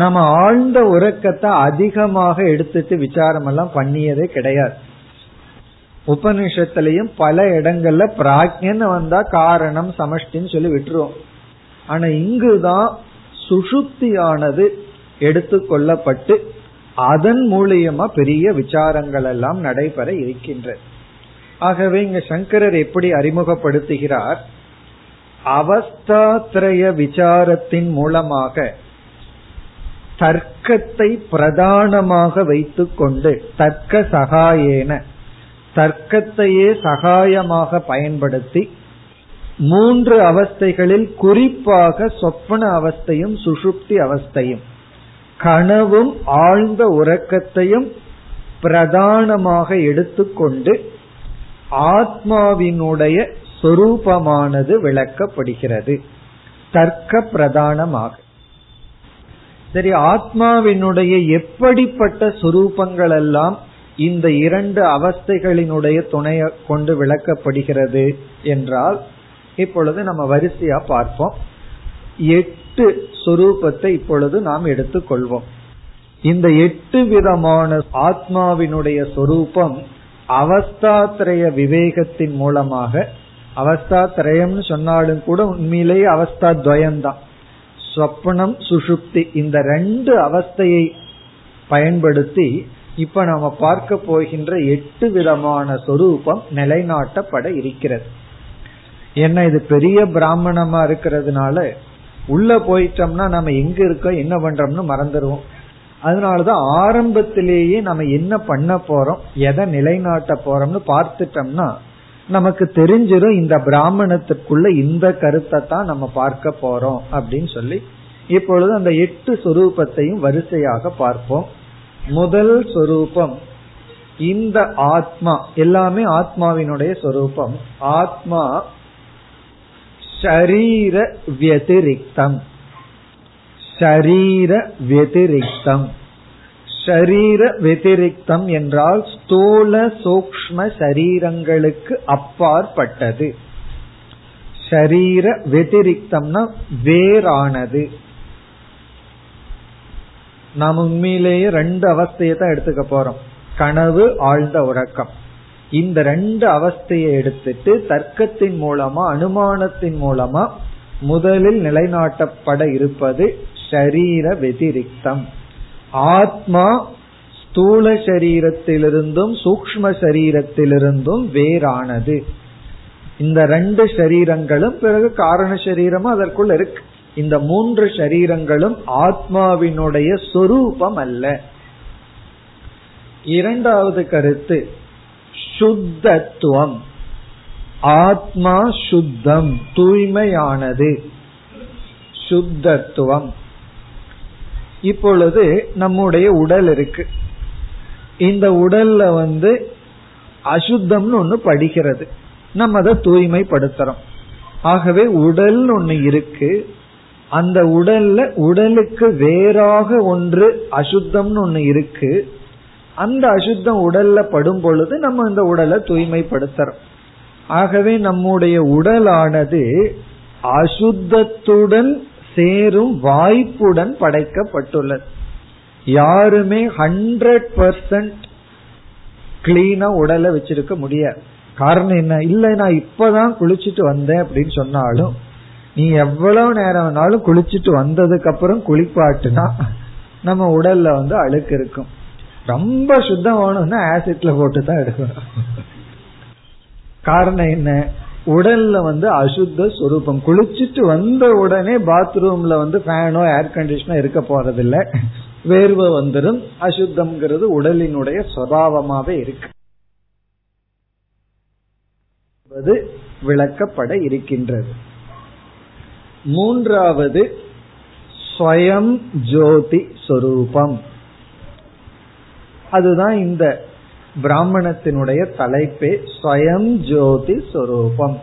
நம்ம ஆழ்ந்த உறக்கத்தை அதிகமாக எடுத்துட்டு விசாரம் எல்லாம் பண்ணியதே கிடையாது. உபனிஷத்திலையும் பல இடங்கள்ல பிராக்ஞன்னு வந்தா காரணம் சமஷ்டின்னு சொல்லி விட்டுருவோம். ஆனா இங்குதான் சுசுப்தியானது எடுத்துக்கொள்ளப்பட்டு அதன் மூலியமா பெரிய விசாரங்கள் எல்லாம் நடைபெற இருக்கின்றது ஆகவே இங்க சங்கரர் எப்படி அறிமுகப்படுத்துகிறார் அவஸ்தாத்திரய விசாரத்தின் மூலமாக தர்க்கத்தை பிரதானமாக வைத்துக்கொண்டு தர்க்க சகாயேன. தர்க்கத்தையே சகாயமாக பயன்படுத்தி மூன்று அவஸ்தைகளில் குறிப்பாக சொப்பன அவஸ்தையும் சுஷுப்தி அவஸ்தையும் கனவும் ஆழ்ந்த உறக்கத்தையும் பிரதானமாக எடுத்துக்கொண்டு ஆத்மாவினுடைய சொரூபமானது விளக்கப்படுகிறது. தர்க்க பிரதானமாக. சரி ஆத்மாவினுடைய எப்படிப்பட்ட சொரூபங்கள் எல்லாம் இந்த இரண்டு அவஸ்தைகளினுடைய துணையை கொண்டு விளக்கப்படுகிறது என்றால் இப்பொழுது நம்ம வரிசையா பார்ப்போம். எட்டு சொரூபத்தை இப்பொழுது நாம் எடுத்துக்கொள்வோம். இந்த எட்டு விதமான ஆத்மாவினுடைய சொரூபம் அவஸ்தாத்திரய விவேகத்தின் மூலமாக அவஸ்தாத்திரயம்னு சொன்னாலும் கூட உண்மையிலேயே அவஸ்தா துவயம்தான் சொப்பனம் சுஷுப்தி இந்த ரெண்டு அவஸ்தையை பயன்படுத்தி இப்ப நாம பார்க்க போகின்ற எட்டு விதமான சொரூபம் நிலைநாட்டப்பட இருக்கிறது. என்ன இது பெரிய பிராமணமா இருக்கிறதுனால உள்ள போயிட்டோம்னா நம்ம எங்க இருக்கோம் என்ன பண்றோம்னு மறந்துடுவோம். அதனாலதான் ஆரம்பத்திலேயே நம்ம என்ன பண்ண போறோம் எதை நிலைநாட்ட போறோம்னு பார்த்துட்டோம்னா நமக்கு தெரிஞ்சிடும் இந்த பிராமணத்துக்குள்ள இந்த கருத்தை தான் நம்ம பார்க்க போறோம் அப்படின்னு சொல்லி இப்பொழுது அந்த எட்டு சொரூபத்தையும் வரிசையாக பார்ப்போம். முதல் சொரூபம் இந்த ஆத்மா எல்லாமே ஆத்மாவினுடைய சொரூபம். ஆத்மா ஷரீர வியதிரிக்தம் ஷரீர வியதிரிக்தம் ஷரீர வெதிரிக்தம் என்றால் ஸ்தூல சூக்ம சரீரங்களுக்கு அப்பாற்பட்டது. ஷரீர வெதிரிக்தம்னா வேறானது. நாம் உண்மையிலேயே ரெண்டு அவஸ்தையை தான் எடுத்துக்க போறோம். கனவு ஆழ்ந்த உறக்கம். இந்த ரெண்டு அவஸ்தையை எடுத்துட்டு தர்க்கத்தின் மூலமா அனுமானத்தின் மூலமா முதலில் நிலைநாட்டப்பட இருப்பது ஷரீர வெதிரிக்தம். ஆத்மா ஸ்தூல சரீரத்திலிருந்தும் சூக்ம சரீரத்திலிருந்தும் வேறானது. இந்த ரெண்டு சரீரங்களும் பிறகு காரண சரீரமும் அதற்குள் இருக்கு. இந்த மூன்று சரீரங்களும் ஆத்மாவினுடைய சொரூபம் அல்ல இரண்டாவது கருத்து சுத்தத்துவம். ஆத்மா சுத்தம் தூய்மையானது. சுத்தத்துவம். இப்பொழுது நம்முடைய உடல் இருக்கு. இந்த உடல்ல வந்து அசுத்தம்னு ஒண்ணு படிக்கிறது. நம்ம அதை தூய்மைப்படுத்துறோம். ஆகவே உடல் ஒண்ணு இருக்கு. அந்த உடல்ல உடலுக்கு வேறாக ஒன்று அசுத்தம்னு ஒண்ணு இருக்கு. அந்த அசுத்தம் உடல்ல படும் பொழுது நம்ம இந்த உடலை தூய்மைப்படுத்துறோம். ஆகவே நம்முடைய உடலானது அசுத்தத்துடன் சேரும் வாய்ப்புடன் படைக்கப்பட்டுள்ளது. யாருமே ஹண்ட்ரட் பர்சன்ட் கிளீனா உடலை வச்சிருக்க முடியாது. காரணம் என்ன? இல்ல நான் இப்பதான் குளிச்சுட்டு வந்தேன் அப்படின்னு சொன்னாலும் நீ எவ்வளவு நேரம் வேணாலும் குளிச்சுட்டு வந்ததுக்கு அப்புறம் குளிப்பாட்டுனா நம்ம உடல்ல வந்து அழுக்கு இருக்கும். ரொம்ப சுத்தம் வேணும்னா ஆசிட்ல போட்டு தான் எடுக்கணும். காரணம் என்ன? உடல்ல வந்து அசுத்த சுரூபம். குளிச்சுட்டு வந்த உடனே பாத்ரூம்ல வந்து ஃபேனோ ஏர் கண்டிஷனோ இருக்க போறதில்ல. வேர்வை வந்துடும் அசுத்தம்ங்கிறது உடலினுடைய சுவாவமாவே இருக்கு. விளக்கப்பட இருக்கின்றது. மூன்றாவது ஸ்வயம் ஜோதி சொரூபம். அதுதான் இந்த பிராமணத்தினுடைய தலைப்பே ஸ்வயம் ஜோதி சொரூபம்.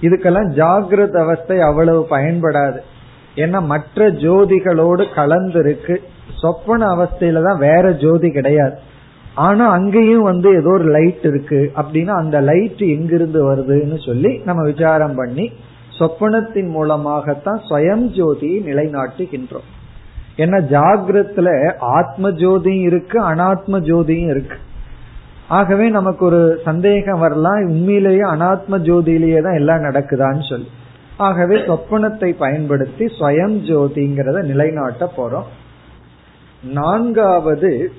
இதுக்கெல்லாம் ஜாகிரத அவஸ்தை அவ்வளவு பயன்படாது. ஏன்னா மற்ற ஜோதிகளோடு கலந்து இருக்கு சொப்பன அவஸ்தையில தான் வேற ஜோதி கிடையாது. ஆனா அங்கேயும் வந்து ஏதோ ஒரு லைட் இருக்கு அப்படின்னா அந்த லைட் எங்கிருந்து வருதுன்னு சொல்லி நம்ம விசாரம் பண்ணி சொப்பனத்தின் மூலமாகத்தான் ஸ்வயம் ஜோதியை நிலைநாட்டுகின்றோம். ஏன்னா ஜாகிரத்துல ஆத்ம ஜோதியும் இருக்கு அனாத்ம ஜோதியும் இருக்கு. ஆகவே நமக்கு ஒரு சந்தேகம் வரலாம் உண்மையிலேயே அனாத்ம ஜோதியிலேயே தான் எல்லாம் நடக்குதான்னு சொல்லி. ஆகவே சொப்பனத்தை பயன்படுத்தி ஸ்வயம் ஜோதிங்கிறத நிலைநாட்ட போறோம். நான்காவது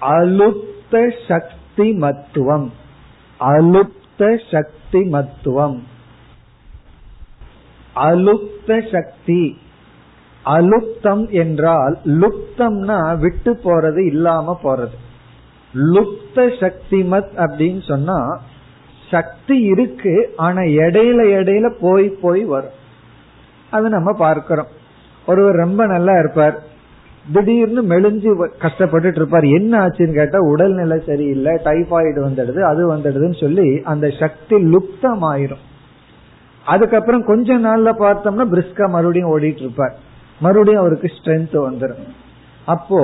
அலுப்த சக்தி மத்துவம் அலுப்த சக்தி மத்துவம் அலுப்த சக்தி. அலுப்தம் என்றால் லுப்தம்னா விட்டு போறது இல்லாம போறது. லுப்த சக்திமத் அப்படின்னு சொன்னா சக்தி இருக்கு ஆனா இடையில இடையில போய் போய் வரும். அது நம்ம பார்க்கிறோம். ஒருவர் ரொம்ப நல்லா இருப்பார். திடீர்னு மெலிஞ்சு கஷ்டப்பட்டுட்டு இருப்பார். என்ன ஆச்சுன்னு கேட்டா உடல்நிலை சரியில்லை டைபாய்டு வந்துடுது அது வந்துடுதுன்னு சொல்லி அந்த சக்தி லுப்தம் ஆயிரும் அதுக்கப்புறம் கொஞ்ச நாள்ல பார்த்தோம்னா பிரிஸ்கா மறுபடியும் ஓடிட்டு இருப்பார். மறுபடியும் அவருக்கு ஸ்ட்ரென்த் வந்துடும் அப்போ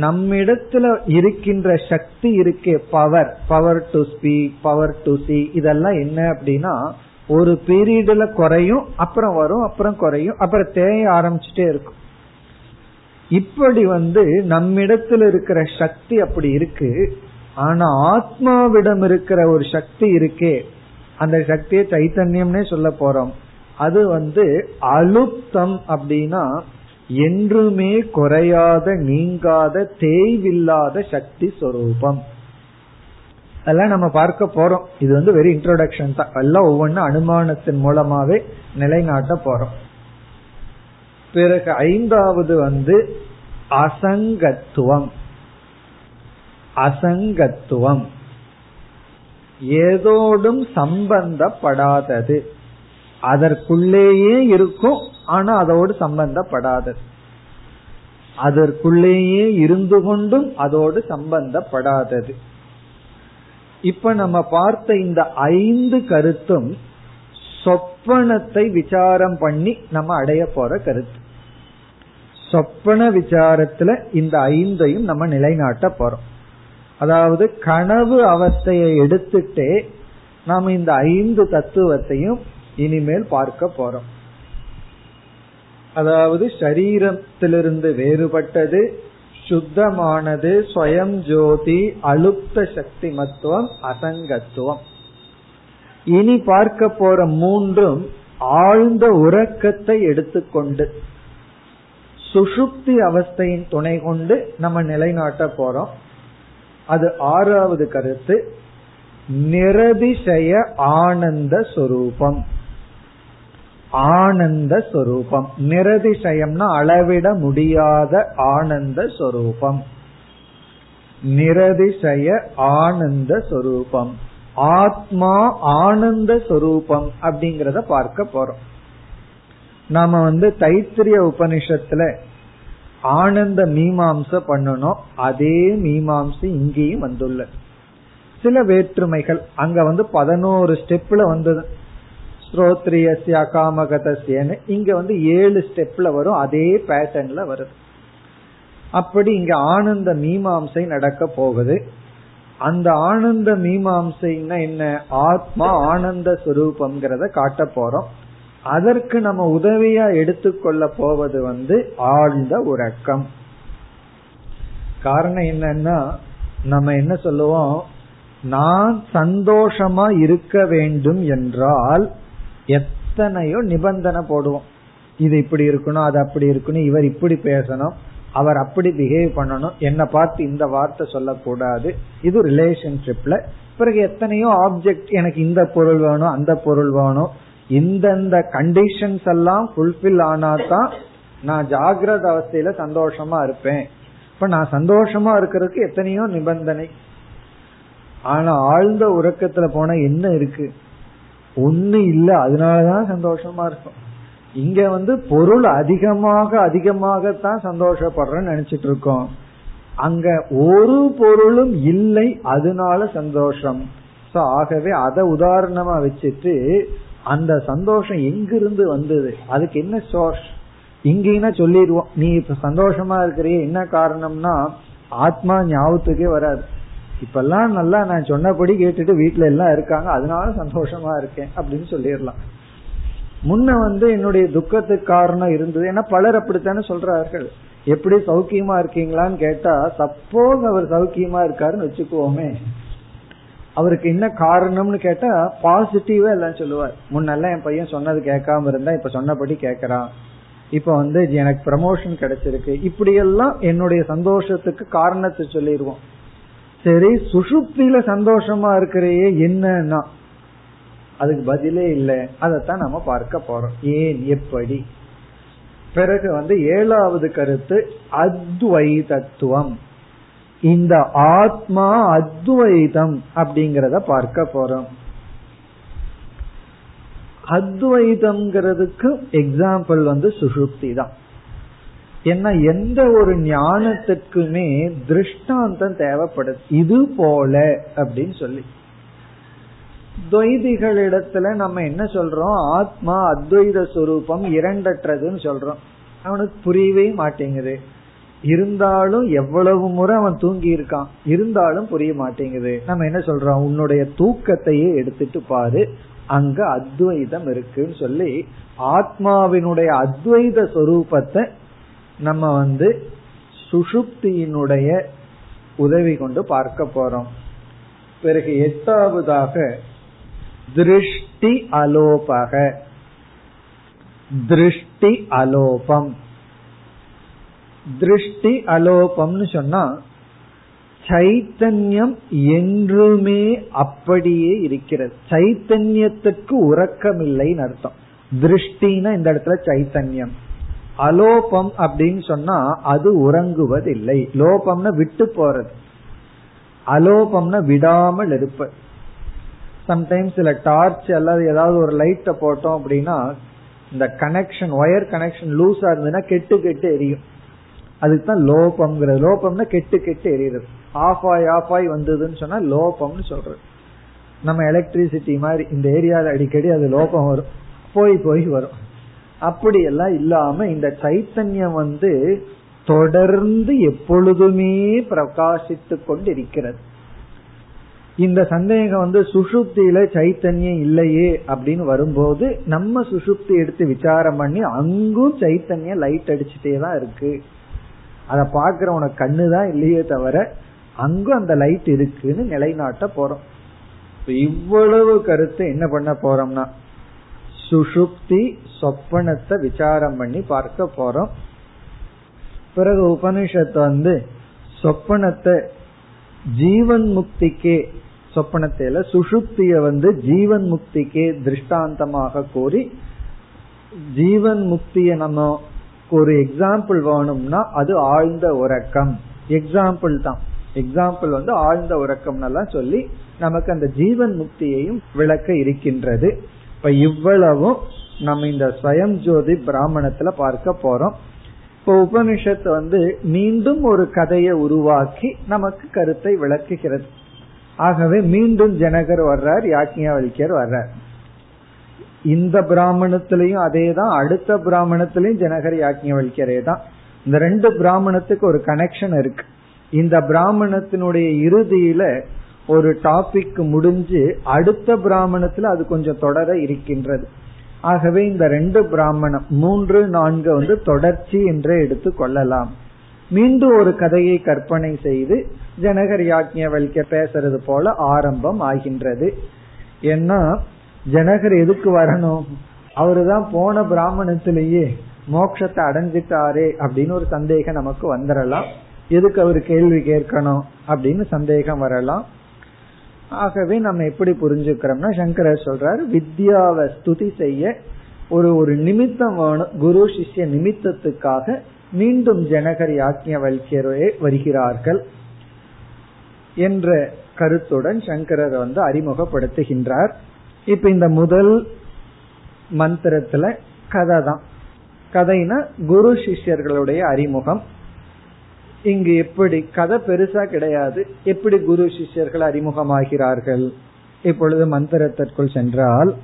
நம்மிடத்துல இருக்கின்ற சக்தி இருக்கே power power to speak power to see இதெல்லாம் என்ன அப்படின்னா ஒரு பீரியட்ல குறையும் அப்புறம் வரும் அப்புறம் குறையும் அப்புறம் தேய ஆரம்பிச்சுட்டே இருக்கும். இப்படி வந்து நம்மிடத்தில் இருக்கிற சக்தி அப்படி இருக்கு. ஆனா ஆத்மாவிடம் இருக்கிற ஒரு சக்தி இருக்கே. அந்த சக்தியை சைத்தன்யம்னே சொல்ல போறோம். அது வந்து அழுத்தம் அப்படின்னா என்றுமே குறையாத நீங்காத தேய்வில்லாத சக்தி சொரூபம். அதெல்லாம் நம்ம பார்க்க போறோம். இது வந்து வெறும் இன்ட்ரோடக்ஷன் தான். எல்லாம் ஒவ்வொன்றும் அனுமானத்தின் மூலமாவே நிலைநாட்ட போறோம். பிறகு ஐந்தாவது வந்து அசங்கத்துவம். அசங்கத்துவம். ஏதோடும் சம்பந்தப்படாதது. அதற்குள்ளேயே இருக்கும் ஆனா அதோடு சம்பந்தப்படாதது அதற்குள்ளேயே இருந்து கொண்டும் அதோடு சம்பந்தப்படாதது. இப்ப நம்ம பார்த்த இந்த ஐந்து கருத்தும் சொப்பனத்தை விசாரம் பண்ணி நம்ம அடைய போற கருத்து. சொப்பன விசாரத்துல இந்த ஐந்தையும் நம்ம நிலைநாட்ட போறோம். அதாவது கனவு அவஸ்தையை எடுத்துட்டே நாம இந்த ஐந்து தத்துவத்தையும் இனிமேல் பார்க்க போறோம். அதாவது சரீரத்திலிருந்து வேறுபட்டது சுத்தமானது ஸ்வயம் ஜோதி அழுத்த சக்தி மத்துவம் அசங்கத்துவம். இனி பார்க்க போற மூன்றும் ஆழ்ந்த உறக்கத்தை எடுத்துக்கொண்டு சுஷுப்தி அவஸ்தையின் துணை கொண்டு நம்ம நிலைநாட்ட போறோம். அது ஆறாவது கருத்து நிரதிசய ஆனந்த சொரூபம். ஆனந்த சொரூபம். நிரதிசயம்னா அளவிட முடியாத ஆனந்த சொரூபம். நிரதிசய ஆனந்த சொரூபம். ஆத்மா ஆனந்த சொரூபம் அப்படிங்கறத பார்க்க போறோம். நாம வந்து தைத்திரிய உபனிஷத்துல ஆனந்த மீமாம்ச பண்ணணும். அதே மீமாம்ச இங்கேயும் வந்துள்ள சில வேற்றுமைகள் அங்க வந்து பதினோரு ஸ்டெப்ல வந்தது. ஸ்ரோத்ரியஸ்ய அகாமகதஸ்யன்னு இங்க வந்து ஏழு ஸ்டெப்ல வரும். அதே பேட்டர்ன்ல வருது. அப்படி இங்க ஆனந்த மீமாம்சை நடக்க போகுது. அந்த ஆனந்த மீமாம்சைன்னா என்ன? ஆத்மா ஆனந்த சுரூபம்ங்கிறத காட்ட போறோம். அதற்கு நம்ம உதவியா எடுத்துக்கொள்ள போவது வந்து ஆழ்ந்த உறக்கம். காரணம் என்னன்னா நம்ம என்ன சொல்லுவோம்? நான் சந்தோஷமா இருக்க வேண்டும் என்றால் எத்தனையோ நிபந்தனை போடுவோம். இது இப்படி இருக்கணும் அது அப்படி இருக்கணும் இவர் இப்படி பேசணும் அவர் அப்படி பிஹேவ் பண்ணணும் என்ன பார்த்து இந்த வார்த்தை சொல்லக்கூடாது. இது ரிலேஷன்ஷிப்ல பிறகு எத்தனையோ ஆப்ஜெக்ட் எனக்கு இந்த பொருள் வேணும் அந்த பொருள் வேணும். இந்தந்த கண்டிஷன்ஸ் எல்லாம் ஃபுல்ஃபில் ஆனாதான் நான் ஜாகிரத அவஸ்தையில சந்தோஷமா இருப்பேன். இப்ப நான் சந்தோஷமா இருக்கிறதுக்கு எத்தனையோ நிபந்தனை. ஆனா ஆழ்ந்த உறக்கத்துல போனா என்ன இருக்கு? ஒண்ணு இல்ல. அதனாலதான் சந்தோஷமா இருக்கும். இங்க வந்து பொருள் அதிகமாக அதிகமாகத்தான் சந்தோஷப்படுறேன்னு நினைச்சிட்டு இருக்கோம். அங்க ஒரு பொருளும் இல்லை அதனால சந்தோஷம். ஆகவே அதை உதாரணமா வச்சுட்டு அந்த சந்தோஷம் எங்கிருந்து வந்தது? அதுக்கு என்ன சோர்ஸ் இங்கன்னா சொல்லிடுவோம். நீ இப்ப சந்தோஷமா இருக்கிறிய என்ன காரணம்னா ஆத்மா ஞாபகத்துக்கே வராது. இப்பெல்லாம் நல்லா நான் சொன்னபடி கேட்டுட்டு வீட்டுல எல்லாம் இருக்காங்க. அதனால சந்தோஷமா இருக்கேன் அப்படின்னு சொல்லிடலாம். முன்ன வந்து என்னுடைய துக்கத்துக்கு காரணம் இருந்தது. ஏன்னா பலர் அப்படித்தானே சொல்றார்கள். எப்படி சௌக்கியமா இருக்கீங்களான்னு கேட்டா சப்போஸ் அவர் சௌக்கியமா இருக்காருன்னு வச்சுக்குவோமே. அவருக்கு என்ன காரணம்னு கேட்டா பாசிட்டிவா எல்லாம் சொல்லுவார். முன்னெல்லாம் என் பையன் சொன்னது கேட்காம இருந்தா இப்ப சொன்னபடி கேக்குறான் இப்ப வந்து எனக்கு ப்ரமோஷன் கிடைச்சிருக்கு. இப்படியெல்லாம் என்னுடைய சந்தோஷத்துக்கு காரணத்தை சொல்லிடுவோம். சரி சுசுப்தியில சந்தோஷமா இருக்கிறையே என்னன்னா? அதுக்கு பதிலே இல்லை. அதைத்தான் நம்ம பார்க்க போறோம். ஏன் எப்படி? பிறகு வந்து ஏழாவது கருத்து அத்வைதத்துவம். இந்த ஆத்மா அத்வைதம் அப்படிங்கறத பார்க்க போறோம். அத்வைதம்ங்கிறதுக்கு எக்ஸாம்பிள் வந்து சுசுப்தி தான். ஏன்னா எந்த ஒரு ஞானத்துக்குமே திருஷ்டாந்தம் தேவைப்படுது. இது போல அப்படின்னு சொல்லி. துவைதிகளிடத்துல நம்ம என்ன சொல்றோம்? ஆத்மா அத்வைத சுரூபம் இரண்டற்றதுன்னு சொல்றோம். அவனுக்கு புரியவே மாட்டேங்குது. இருந்தாலும் எவ்வளவு முறை அவன் தூங்கி இருக்கான் இருந்தாலும் புரிய மாட்டேங்குது. நம்ம என்ன சொல்றோம்? உன்னுடைய தூக்கத்தையே எடுத்துட்டு பாரு. அங்க அத்வைதம் இருக்குன்னு சொல்லி ஆத்மாவினுடைய அத்வைத சொரூபத்தை நம்ம வந்து சுஷுப்தியினுடைய உதவி கொண்டு பார்க்க போறோம். பிறகு எட்டாவதாக திருஷ்டி அலோபக. திருஷ்டி அலோபம். திருஷ்டி அலோபம்னு சொன்னா சைத்தன்யம் என்றுமே அப்படியே இருக்கிறது. சைத்தன்யத்துக்கு உறக்கமில்லைன்னு அர்த்தம். திருஷ்டினா இந்த இடத்துல சைத்தன்யம். அலோபம் அப்படின்னு சொன்னா அது உறங்குவதில்லை. லோபம்னா விட்டு போறது. அலோபம்னா விடாமல் இருப்பது. சம்டைம்ஸ் சில டார்ச் அல்லது ஏதாவது ஒரு லைட்டை போட்டோம் அப்படின்னா இந்த கனெக்ஷன் ஒயர் கனெக்ஷன் லூஸா இருந்ததுன்னா கெட்டு கெட்டு எரியும். அதுக்கு தான் லோபம்ங்கிறது. லோபம்னா கெட்டு கெட்டு எரியுது ஆஃப் ஆய் ஆஃப் ஆய் வந்ததுன்னு சொன்னா லோபம்னு சொல்றது. நம்ம எலக்ட்ரிசிட்டி மாதிரி இந்த ஏரியாவில் அடிக்கடி அது லோபம் வரும். போய் போய் வரும். அப்படி எல்லாம் இல்லாம இந்த சைத்தன்யம் வந்து தொடர்ந்து எப்பொழுதுமே பிரகாசித்து கொண்டிருக்கிறது. இந்த சந்தேகம் வந்து சுசுப்தியில சைத்தன்யம் இல்லையே அப்படின்னு வரும்போது நம்ம சுசுப்தி எடுத்து விசாரம் பண்ணி அங்கும் சைத்தன்யம் லைட் அடிச்சுட்டே தான் இருக்கு. அதை பாக்குறவன கண்ணுதான் இல்லையே தவிர அங்கும் அந்த லைட் இருக்குன்னு நிலைநாட்ட போறோம். இவ்வளவு கருத்து என்ன பண்ண போறோம்னா சுஷுப்தி சொப்பனத்தை விசாரம் பண்ணி பார்க்க போறோம். பிறகு உபனிஷத்து வந்து சொப்பனத்தை ஜீவன் முக்திக்கே சொப்பனத்தில சுஷுப்திய வந்து ஜீவன் முக்திக்கே திருஷ்டாந்தமாக கூறி ஜீவன் முக்திய நம்ம ஒரு எக்ஸாம்பிள் வேணும்னா அது ஆழ்ந்த உறக்கம். எக்ஸாம்பிள் தான். எக்ஸாம்பிள் வந்து ஆழ்ந்த உறக்கம் எல்லாம் சொல்லி நமக்கு அந்த ஜீவன் முக்தியையும் விளக்க இருக்கின்றது. இப்ப இவ்வளவும் நம்ம இந்த ஸ்வயம் ஜோதி பிராமணத்துல பார்க்க போறோம். இப்ப உபனிஷத்து வந்து மீண்டும் ஒரு கதையை உருவாக்கி நமக்கு கருத்தை விளக்குகிறது. ஆகவே மீண்டும் ஜனகர் வர்றார் யாக்கியாவல்யர் வர்றார். இந்த பிராமணத்திலையும் அதே தான் அடுத்த பிராமணத்திலையும் ஜனகர் யாக்கியவல்யரே தான். இந்த ரெண்டு பிராமணத்துக்கு ஒரு கனெக்ஷன் இருக்கு. இந்த பிராமணத்தினுடைய இறுதியில ஒரு டாபிக் முடிஞ்சு அடுத்த பிராமணத்துல அது கொஞ்சம் தொடர இருக்கின்றது. ஆகவே இந்த ரெண்டு பிராமணம் மூன்று நான்கு வந்து தொடர்ச்சி என்றே எடுத்து கொள்ளலாம். மீண்டும் ஒரு கதையை கற்பனை செய்து ஜனகர் யாக்ஞவல்க பேசுறது போல ஆரம்பம் ஆகின்றது. ஏன்னா ஜனகர் எதுக்கு வரணும்? அவருதான் போன பிராமணத்திலேயே மோட்சத்தை அடைஞ்சிட்டாரே அப்படின்னு ஒரு சந்தேகம் நமக்கு வந்துடலாம் எதுக்கு அவர் கேள்வி கேட்கணும் அப்படின்னு சந்தேகம் வரலாம். ஆகவே நம்ம எப்படி புரிஞ்சுக்கிறோம்னா சங்கரர் சொல்றாரு வித்யாவை ஸ்துதி செய்ய ஒரு ஒரு நிமித்தம் வேணும் குரு சிஷ்ய நிமித்தத்துக்காக மீண்டும் ஜனகர் யாக்கிய வல்கியரே வருகிறார்கள் என்ற கருத்துடன் சங்கரர் வந்து அறிமுகப்படுத்துகின்றார். இப்ப இந்த முதல் மந்திரத்துல கதை தான். கதைனா குரு சிஷ்யர்களுடைய அறிமுகம். இங்கு எப்படி கதை பெருசா கிடையாது. எப்படி குரு சிஷ்யர்கள் அறிமுகமாகிறார்கள். இப்பொழுது மந்திரத்திற்குள் சென்றால்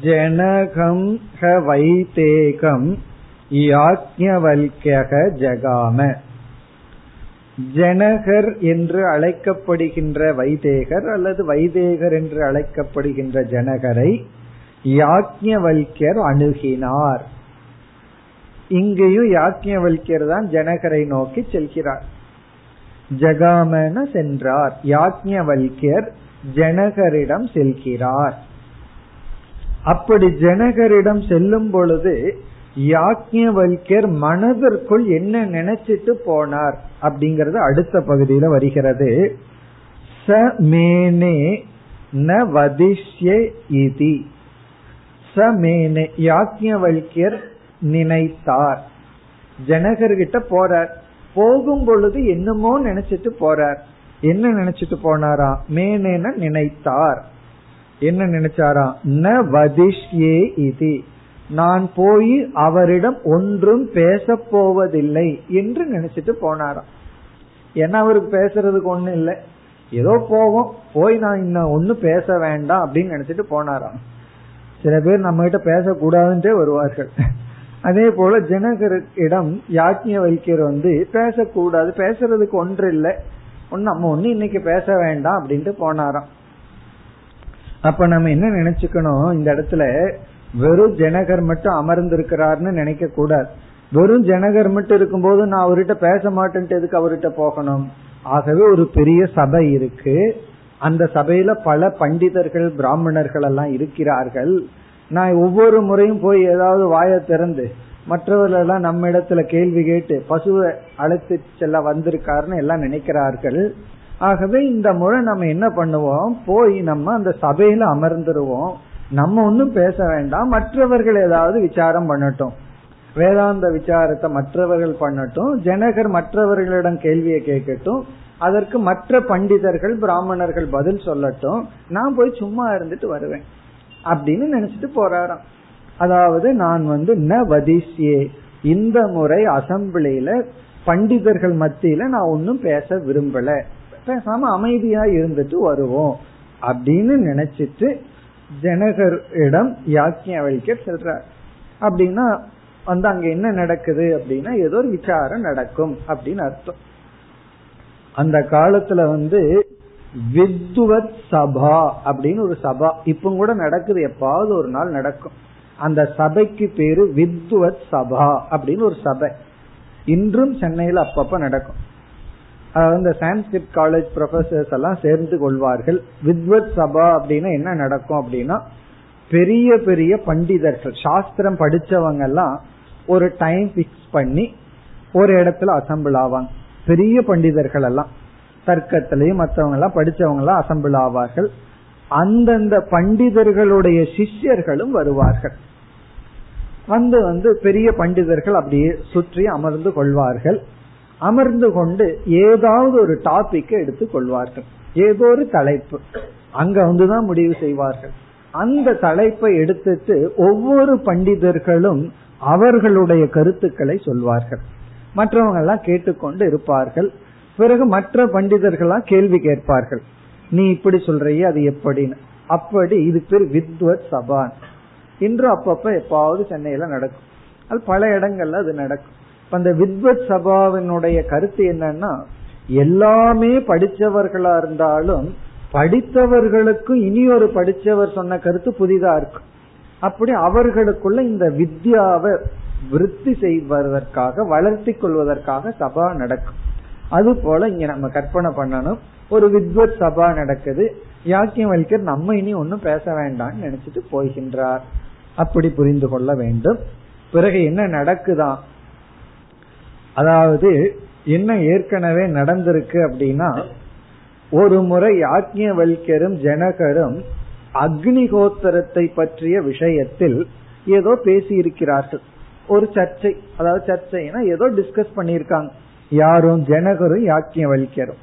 ஜனகம் ஹ வைதேகம் யாக்ஞவல்யக ஜகாம. ஜனகர் என்று அழைக்கப்படுகின்ற வைதேகர் அல்லது வைதேகர் என்று அழைக்கப்படுகின்ற ஜனகரை யாக்ஞவல்யர் அணுகினார். இங்கேயும் யாக்ஞவல்யர் தான் ஜனகரை நோக்கி செல்கிறார். ஜகாமன சென்றார். யாக்ஞவல்யர் ஜனகரிடம் செல்கிறார். அப்படி ஜனகரிடம் செல்லும் பொழுது யாக்ஞவல்யர் மனதிற்குள் என்ன நினைச்சிட்டு போனார் அப்படிங்கறது அடுத்த பகுதியில வருகிறது. ச மேனே ந வதிஷ்ய இதி. ச மேனே யாக்ஞவல்யர் நினைத்தார். ஜனகர்கிட்ட போறார். போகும் பொழுது என்னமோ நினைச்சிட்டு போறார். என்ன நினைச்சிட்டு போனாரா? மேனேன நினைத்தார். என்ன நினைச்சாரா? ந வதிஷ்யே இது. நான் போய் அவரிடம் ஒன்றும் பேச போவதில்லை என்று நினைச்சிட்டு போனாராம். ஏன்னா அவருக்கு பேசுறதுக்கு ஒண்ணு இல்லை. ஏதோ போவோம். போய் நான் இன்னும் ஒன்னும் பேச வேண்டாம் அப்படின்னு நினைச்சிட்டு போனாராம். சில பேர் நம்ம கிட்ட பேசக்கூடாதுன்றே வருவார்கள். அதே போல ஜனகரிடம் யாக்கிய வைக்கியர் வந்து பேசக்கூடாது பேசுறதுக்கு ஒன்று இல்லை. ஒன்னு நம்ம ஒண்ணு இன்னைக்கு பேச வேண்டாம் அப்படின்ட்டு போனாராம். அப்ப நம்ம என்ன நினைச்சுக்கணும்? இந்த இடத்துல வெறும் ஜனகர் மட்டும் அமர்ந்திருக்கிறார்னு நினைக்க கூடாது. வெறும் ஜனகர் மட்டும் இருக்கும்போது நான் அவர்கிட்ட பேச மாட்டேன்ட்டு எதுக்கு அவர்கிட்ட போகணும்? ஆகவே ஒரு பெரிய சபை இருக்கு. அந்த சபையில பல பண்டிதர்கள் பிராமணர்கள் எல்லாம் இருக்கிறார்கள். நான் ஒவ்வொரு முறையும் போய் ஏதாவது வாய திறந்து மற்றவர்களெல்லாம் நம்ம இடத்துல கேள்வி கேட்டு பசுவை அழைத்து செல்ல வந்திருக்காருன்னு எல்லாம் நினைக்கிறார்கள். ஆகவே இந்த முறை நம்ம என்ன பண்ணுவோம்? போய் நம்ம அந்த சபையில அமர்ந்துருவோம். நம்ம ஒன்னும் பேச வேண்டாம். மற்றவர்கள் ஏதாவது விசாரம் பண்ணட்டும். வேதாந்த விசாரத்தை மற்றவர்கள் பண்ணட்டும். ஜனகர் மற்றவர்களிடம் கேள்வியை கேட்கட்டும். அதற்கு மற்ற பண்டிதர்கள் பிராமணர்கள் பதில் சொல்லட்டும். நான் போய் சும்மா இருந்துட்டு வருவேன். அப்படின்னு நினைச்சிட்டு போறாராம். அதாவது நான் வந்து ந வதிஷ்யே இந்த முறை அசம்பிளியில பண்டிதர்கள் மத்தியில நான் ஒன்னும் பேச விரும்பல. பேசாம அமைதியா இருந்துட்டு வருவோம் அப்படின்னு நினைச்சிட்டு ஜனகரிடம் யாக்கியவழிக்க செல்றார். அப்படின்னா வந்து அங்க என்ன நடக்குது அப்படின்னா ஏதோ ஒரு விசாரம் நடக்கும் அப்படின்னு அர்த்தம். அந்த காலத்துல வந்து வித்வத் சபா அப்படின்னு ஒரு சபா. இப்ப கூட நடக்குது. எப்பாவது ஒரு நாள் நடக்கும். அந்த சபைக்கு பேரு வித்வத் சபா அப்படின்னு ஒரு சபை. இன்றும் சென்னையில அப்பப்ப நடக்கும். அதாவது இந்த சான்ஸ்கிரிட் காலேஜ் ப்ரொஃபசர்ஸ் எல்லாம் சேர்ந்து கொள்வார்கள். வித்வத் சபா அப்படின்னா என்ன நடக்கும் அப்படின்னா பெரிய பெரிய பண்டிதர்கள் சாஸ்திரம் படிச்சவங்க எல்லாம் ஒரு டைம் பிக்ஸ் பண்ணி ஒரு இடத்துல அசம்பிள் ஆவாங்க. பெரிய பண்டிதர்கள் எல்லாம். தர்க்கத்திலையும் மற்றவங்க எல்லாம் படிச்சவங்க எல்லாம் அசம்பிள் ஆவார்கள். அந்தந்த பண்டிதர்களுடைய சிஷ்யர்களும் வருவார்கள். வந்து வந்து பெரிய பண்டிதர்கள் அப்படியே சுற்றி அமர்ந்து கொள்வார்கள். அமர்ந்து கொண்டு ஏதாவது ஒரு டாபிக் எடுத்து கொள்வார்கள். ஏதோ ஒரு தலைப்பு. அங்க வந்துதான் முடிவு செய்வார்கள். அந்த தலைப்பை எடுத்துட்டு ஒவ்வொரு பண்டிதர்களும் அவர்களுடைய கருத்துக்களை சொல்வார்கள். மற்றவங்க எல்லாம் கேட்டுக்கொண்டு இருப்பார்கள். பிறகு மற்ற பண்டிதர்கள்லாம் கேள்வி கேட்பார்கள். நீ இப்படி சொல்றிய அது எப்படின்னு. அப்படி இது பேர் வித்வத் சபான். இன்று அப்பப்ப எப்பாவது சென்னையில நடக்கும். அது பல இடங்கள்ல அது நடக்கும். அந்த வித்வத் சபாவினுடைய கருத்து என்னன்னா எல்லாமே படிச்சவர்களா இருந்தாலும் படித்தவர்களுக்கும் இனி ஒரு படிச்சவர் சொன்ன கருத்து புதிதா இருக்கும். அப்படி அவர்களுக்குள்ள இந்த வித்யாவை விருத்தி செய்வதற்காக வளர்த்தி கொள்வதற்காக சபா நடக்கும். அது போல இங்க நம்ம கற்பனை பண்ணணும். ஒரு வித்வத் சபா நடக்குது. யாக்கியம் வலிக்கர் நம்ம இனி ஒன்னும் பேச வேண்டாம்னு நினைச்சிட்டு போகின்றார் அப்படி புரிந்து கொள்ள வேண்டும். பிறகு என்ன நடக்குதான் அதாவது என்ன ஏற்கனவே நடந்திருக்கு அப்படின்னா ஒரு முறை யாக்ஞவல்யரும் ஜனகரும் அக்னிகோத்திரத்தை பற்றிய விஷயத்தில் ஏதோ பேசி இருக்கிறார்கள் ஒரு சர்ச்சை அதாவது சர்ச்சைனா ஏதோ டிஸ்கஸ் பண்ணியிருக்காங்க. யாரும் ஜனகரும் யாக்கியவல்யரும்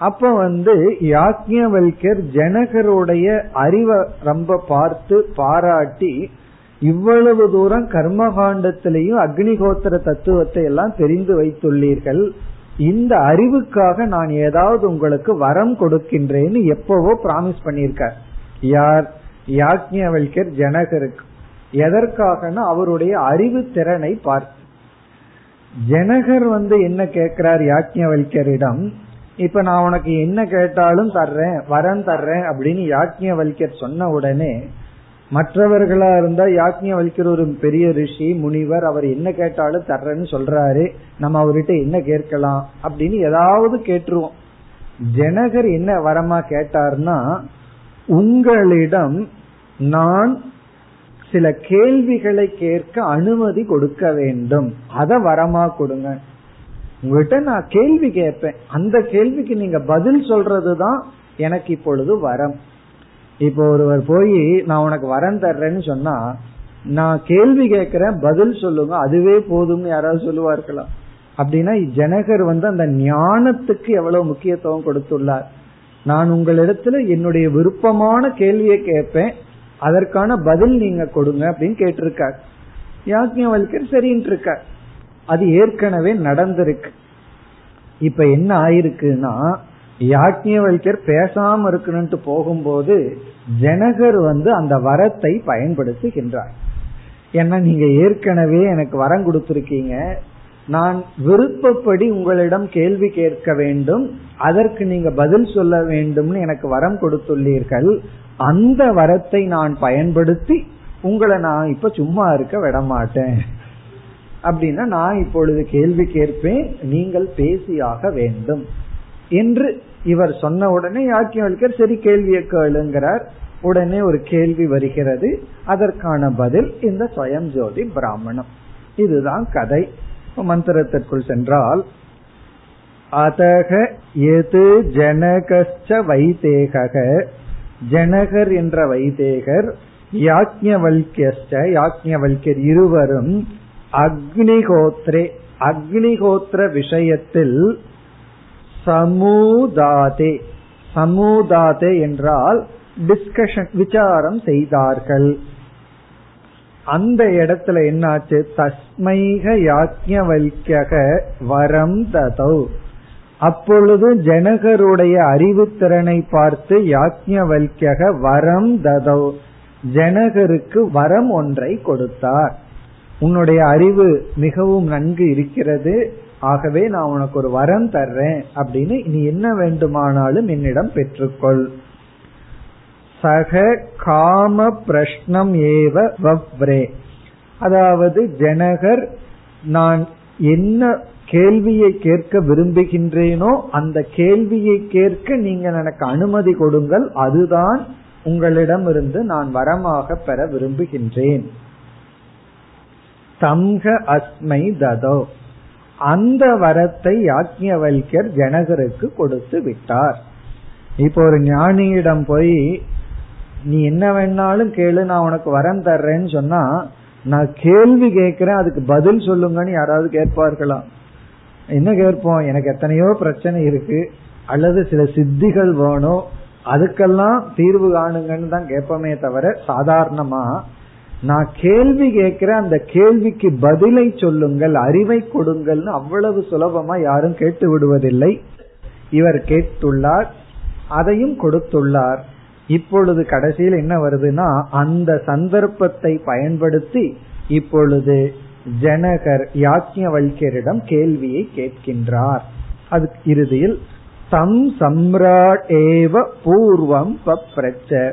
அப்ப வந்து யாக்கியவல்யர் ஜனகருடைய அறிவை ரொம்ப பார்த்து பாராட்டி இவ்வளவு தூரம் கர்மகாண்டத்திலையும் அக்னிகோத்திர தத்துவத்தை எல்லாம் தெரிந்து வைத்துள்ளீர்கள். இந்த அறிவுக்காக நான் ஏதாவது உங்களுக்கு வரம் கொடுக்கின்றேன்னு எப்பவோ பிராமிஸ் பண்ணியிருக்கார். யார்? யாக்ஞவல்யர் ஜனகருக்கு. எதற்காகனா அவருடைய அறிவு திறனை பார்த்து. ஜனகர் வந்து என்ன கேட்கிறார் யாக்ஞவல்யரிடம் இப்ப நான் உனக்கு என்ன கேட்டாலும் தர்றேன் வரம் தர்றேன் அப்படின்னு யாக்ஞவல்யர் சொன்ன உடனே மற்றவர்களா இருந்தா யாக்ஞவல்யர் ஒரு பெரிய ரிஷி முனிவர் அவர் என்ன கேட்டாலும் தர்றேன்னு சொல்றாரு. நம்ம அவர்கிட்ட என்ன கேட்கலாம் அப்படின்னு ஏதாவது கேட்டுருவோம். ஜனகர் என்ன வரமா கேட்டார்னா உங்களிடம் நான் சில கேள்விகளை கேட்க அனுமதி கொடுக்க வேண்டும். அத வரமா கொடுங்க. உங்ககிட்ட நான் கேள்வி கேட்பேன். அந்த கேள்விக்கு நீங்க பதில் சொல்றதுதான் எனக்கு இப்பொழுது வரம். இப்போ ஒருவர் போய் நான் உனக்கு வரம் தர்றேன்னு சொன்னா நான் கேள்வி கேட்கிறேன் பதில் சொல்லுங்க. அதுவே போதும்னு யாராவது சொல்லுவார்களா? அப்படின்னா ஜனகர் வந்து அந்த ஞானத்துக்கு எவ்வளவு முக்கியத்துவம் கொடுத்துள்ளார். நான் உங்களிடத்துல என்னுடைய விருப்பமான கேள்வியை கேட்பேன். அதற்கான பதில் நீங்க கொடுங்க அப்படின்னு கேட்டிருக்கார். யாஜ்ஞவல்கர் சரின்னு இருக்கார் அது ஏற்கனவே நடந்திருக்கு. இப்ப என்ன ஆயிருக்குன்னா யாக்ஞவல்கர் பேசாம இருக்கணும்ட்டு போகும்போது ஜனகர் வந்து அந்த வரத்தை பயன்படுத்துகின்றார். ஏன்னா நீங்க ஏற்கனவே எனக்கு வரம் கொடுத்திருக்கீங்க. நான் விருப்பப்படி உங்களிடம் கேள்வி கேட்க வேண்டும் அதற்கு நீங்க பதில் சொல்ல வேண்டும்னு எனக்கு வரம் கொடுத்துள்ளீர்கள் அந்த வரத்தை நான் பயன்படுத்தி உங்களை நான் இப்ப சும்மா இருக்க விடமாட்டேன். அப்படின்னா நான் இப்பொழுது கேள்வி கேட்பேன் நீங்கள் பேசியாக வேண்டும். என்று இவர் சொன்ன உடனே யாக்கியவல்கர் சரி கேள்வியை கேளுங்கிறார். உடனே ஒரு கேள்வி வருகிறது. அதற்கான பதில் இந்த சுயம் ஜோதி பிராமணம். இதுதான் கதை. மந்திரத்திற்குள் சென்றால் அதக எது ஜனகச்ச வைதேக ஜனகர் என்ற வைதேகர் யாக்ஞவல்கியஸ்ட யாக்ஞவல்யர் இருவரும் அக்னிகோத்ரே அக்னிகோத்திர விஷயத்தில் சமூதாதே சமூதாதே என்றால் டிஸ்கஷன் விசாரம் செய்தார்கள். அந்த இடத்துல என்னாச்சு? தஸ்மைக யாக்ஞவல்யக வரம் ததௌ. அப்பொழுது ஜனகருடைய அறிவு திறனை பார்த்து யாக்ஞவல்யக வரம் ததௌ. ஜனகருக்கு வரம் ஒன்றை கொடுத்தார். உன்னுடைய அறிவு மிகவும் நன்கு இருக்கிறது. ஆகவே நான் உனக்கு ஒரு வரம் தர்றேன் அப்படின்னு நீ என்ன வேண்டுமானாலும் என்னிடம் பெற்றுக்கொள். சக காம பிரஷ்னம் ஏவ வவ்ரே. அதாவது ஜனகர் நான் என்ன கேள்வியை கேட்க விரும்புகின்றேனோ அந்த கேள்வியை கேட்க நீங்கள் எனக்கு அனுமதி கொடுங்கள் அதுதான் உங்களிடமிருந்து நான் வரமாக பெற விரும்புகின்றேன். தம்க அஸ்மை ததோ. அந்த வரத்தை யாக்ஞவல்யர் ஜனகருக்கு கொடுத்து விட்டார். இப்போ ஒரு ஞானியிடம் போய் நீ என்ன வேணாலும் கேளு நான் உனக்கு வரம் தர்றேன்னு சொன்னா நான் கேள்வி கேட்கிறேன் அதுக்கு பதில் சொல்லுங்கன்னு யாராவது கேட்பார்களா? என்ன கேட்போம்? எனக்கு எத்தனையோ பிரச்சனை இருக்கு. அல்லது சில சித்திகள் வேணும். அதுக்கெல்லாம் தீர்வு காணுங்கன்னு தான் கேட்போமே தவிர சாதாரணமா நான் கேள்வி கேட்கிற அந்த கேள்விக்கு பதிலை சொல்லுங்கள் அறிவை கொடுங்கள்னு அவ்வளவு சுலபமா யாரும் கேட்டு விடுவதில்லை. இவர் கேட்டுள்ளார் அதையும் கொடுத்துள்ளார். இப்பொழுது கடைசியில் என்ன வருதுன்னா அந்த சந்தர்ப்பத்தை பயன்படுத்தி இப்பொழுது ஜனகர் யாக்கியவல்யரிடம் கேள்வியை கேட்கின்றார். அது இறுதியில் தம் சம்ராட் ஏவ பூர்வம் பப்ரச்ச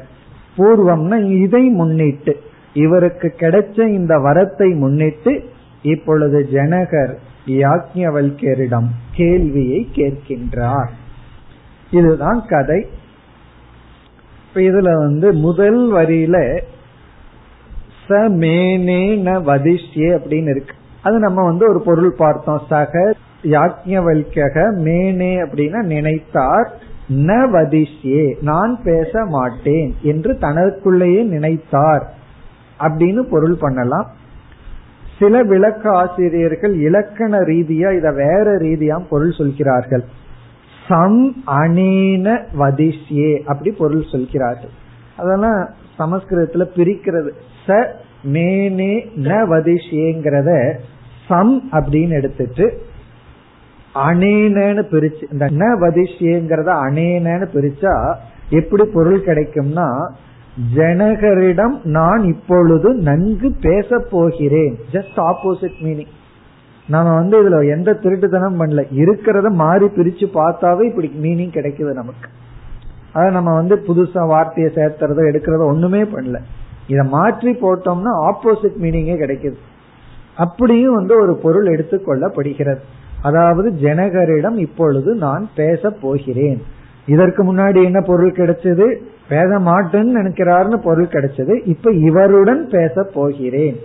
பூர்வம்னா இதை முன்னிட்டு இவருக்கு கிடைச்ச இந்த வரத்தை முன்னிட்டு இப்பொழுது ஜனகர் யாக்ஞவல்யரிடம் கேள்வியை கேட்கின்றார். இதுதான் கதை. இதுல வந்து முதல் வரியில ச மேனே ந வதிஷ்யே அப்படின்னு இருக்கு. அது நம்ம வந்து ஒரு பொருள் பார்த்தோம். சக யாக்ஞவல்யக மேனே அப்படின்னா நினைத்தார் ந வதிஷ்யே நான் பேச மாட்டேன் என்று தனக்குள்ளேயே நினைத்தார் அப்படின்னு பொருள் பண்ணலாம். சில விளக்க ஆசிரியர்கள் இலக்கண ரீதியா இத வேற ரீதியா பொருள் சொல்கிறார்கள். சம் அனேன வதிஷ்யே அப்படி பொருள் சொல்கிறார்கள். அதெல்லாம் சமஸ்கிருதத்துல பிரிக்கிறது. ச மேனே ந வதிஷ்யேங்கிறத சம் அப்படின்னு எடுத்துட்டு அனேனன்னு பிரிச்சு இந்த ந வதிஷ்யேங்கிறத அனேனன்னு பிரிச்சா எப்படி பொருள் கிடைக்கும்னா ஜனகரிடம் நான் இப்பொழுது நன்கு பேச போகிறேன் ஜஸ்ட் ஆப்போசிட் மீனிங் நம்ம வந்து இதுல எந்த திருட்டுத்தனம் பண்ணல. இருக்கிறத மாறி பிரிச்சு பார்த்தாவே இப்படி மீனிங் கிடைக்குது நமக்கு. அதை நம்ம வந்து புதுசா வார்த்தையை சேர்த்துறதோ எடுக்கிறதோ ஒண்ணுமே பண்ணல. இதை மாற்றி போட்டோம்னா ஆப்போசிட் மீனிங்கே கிடைக்குது. அப்படியும் வந்து ஒரு பொருள் எடுத்துக்கொள்ளப்படுகிறது. அதாவது ஜனகரிடம் இப்பொழுது நான் பேச போகிறேன். இதற்கு முன்னாடி என்ன பொருள் கிடைச்சது? பேச மாட்டேன்னு நினைக்கிறாருன்னு பொருள் கிடைச்சது. இப்ப இவருடன் பேச போகிறேன்.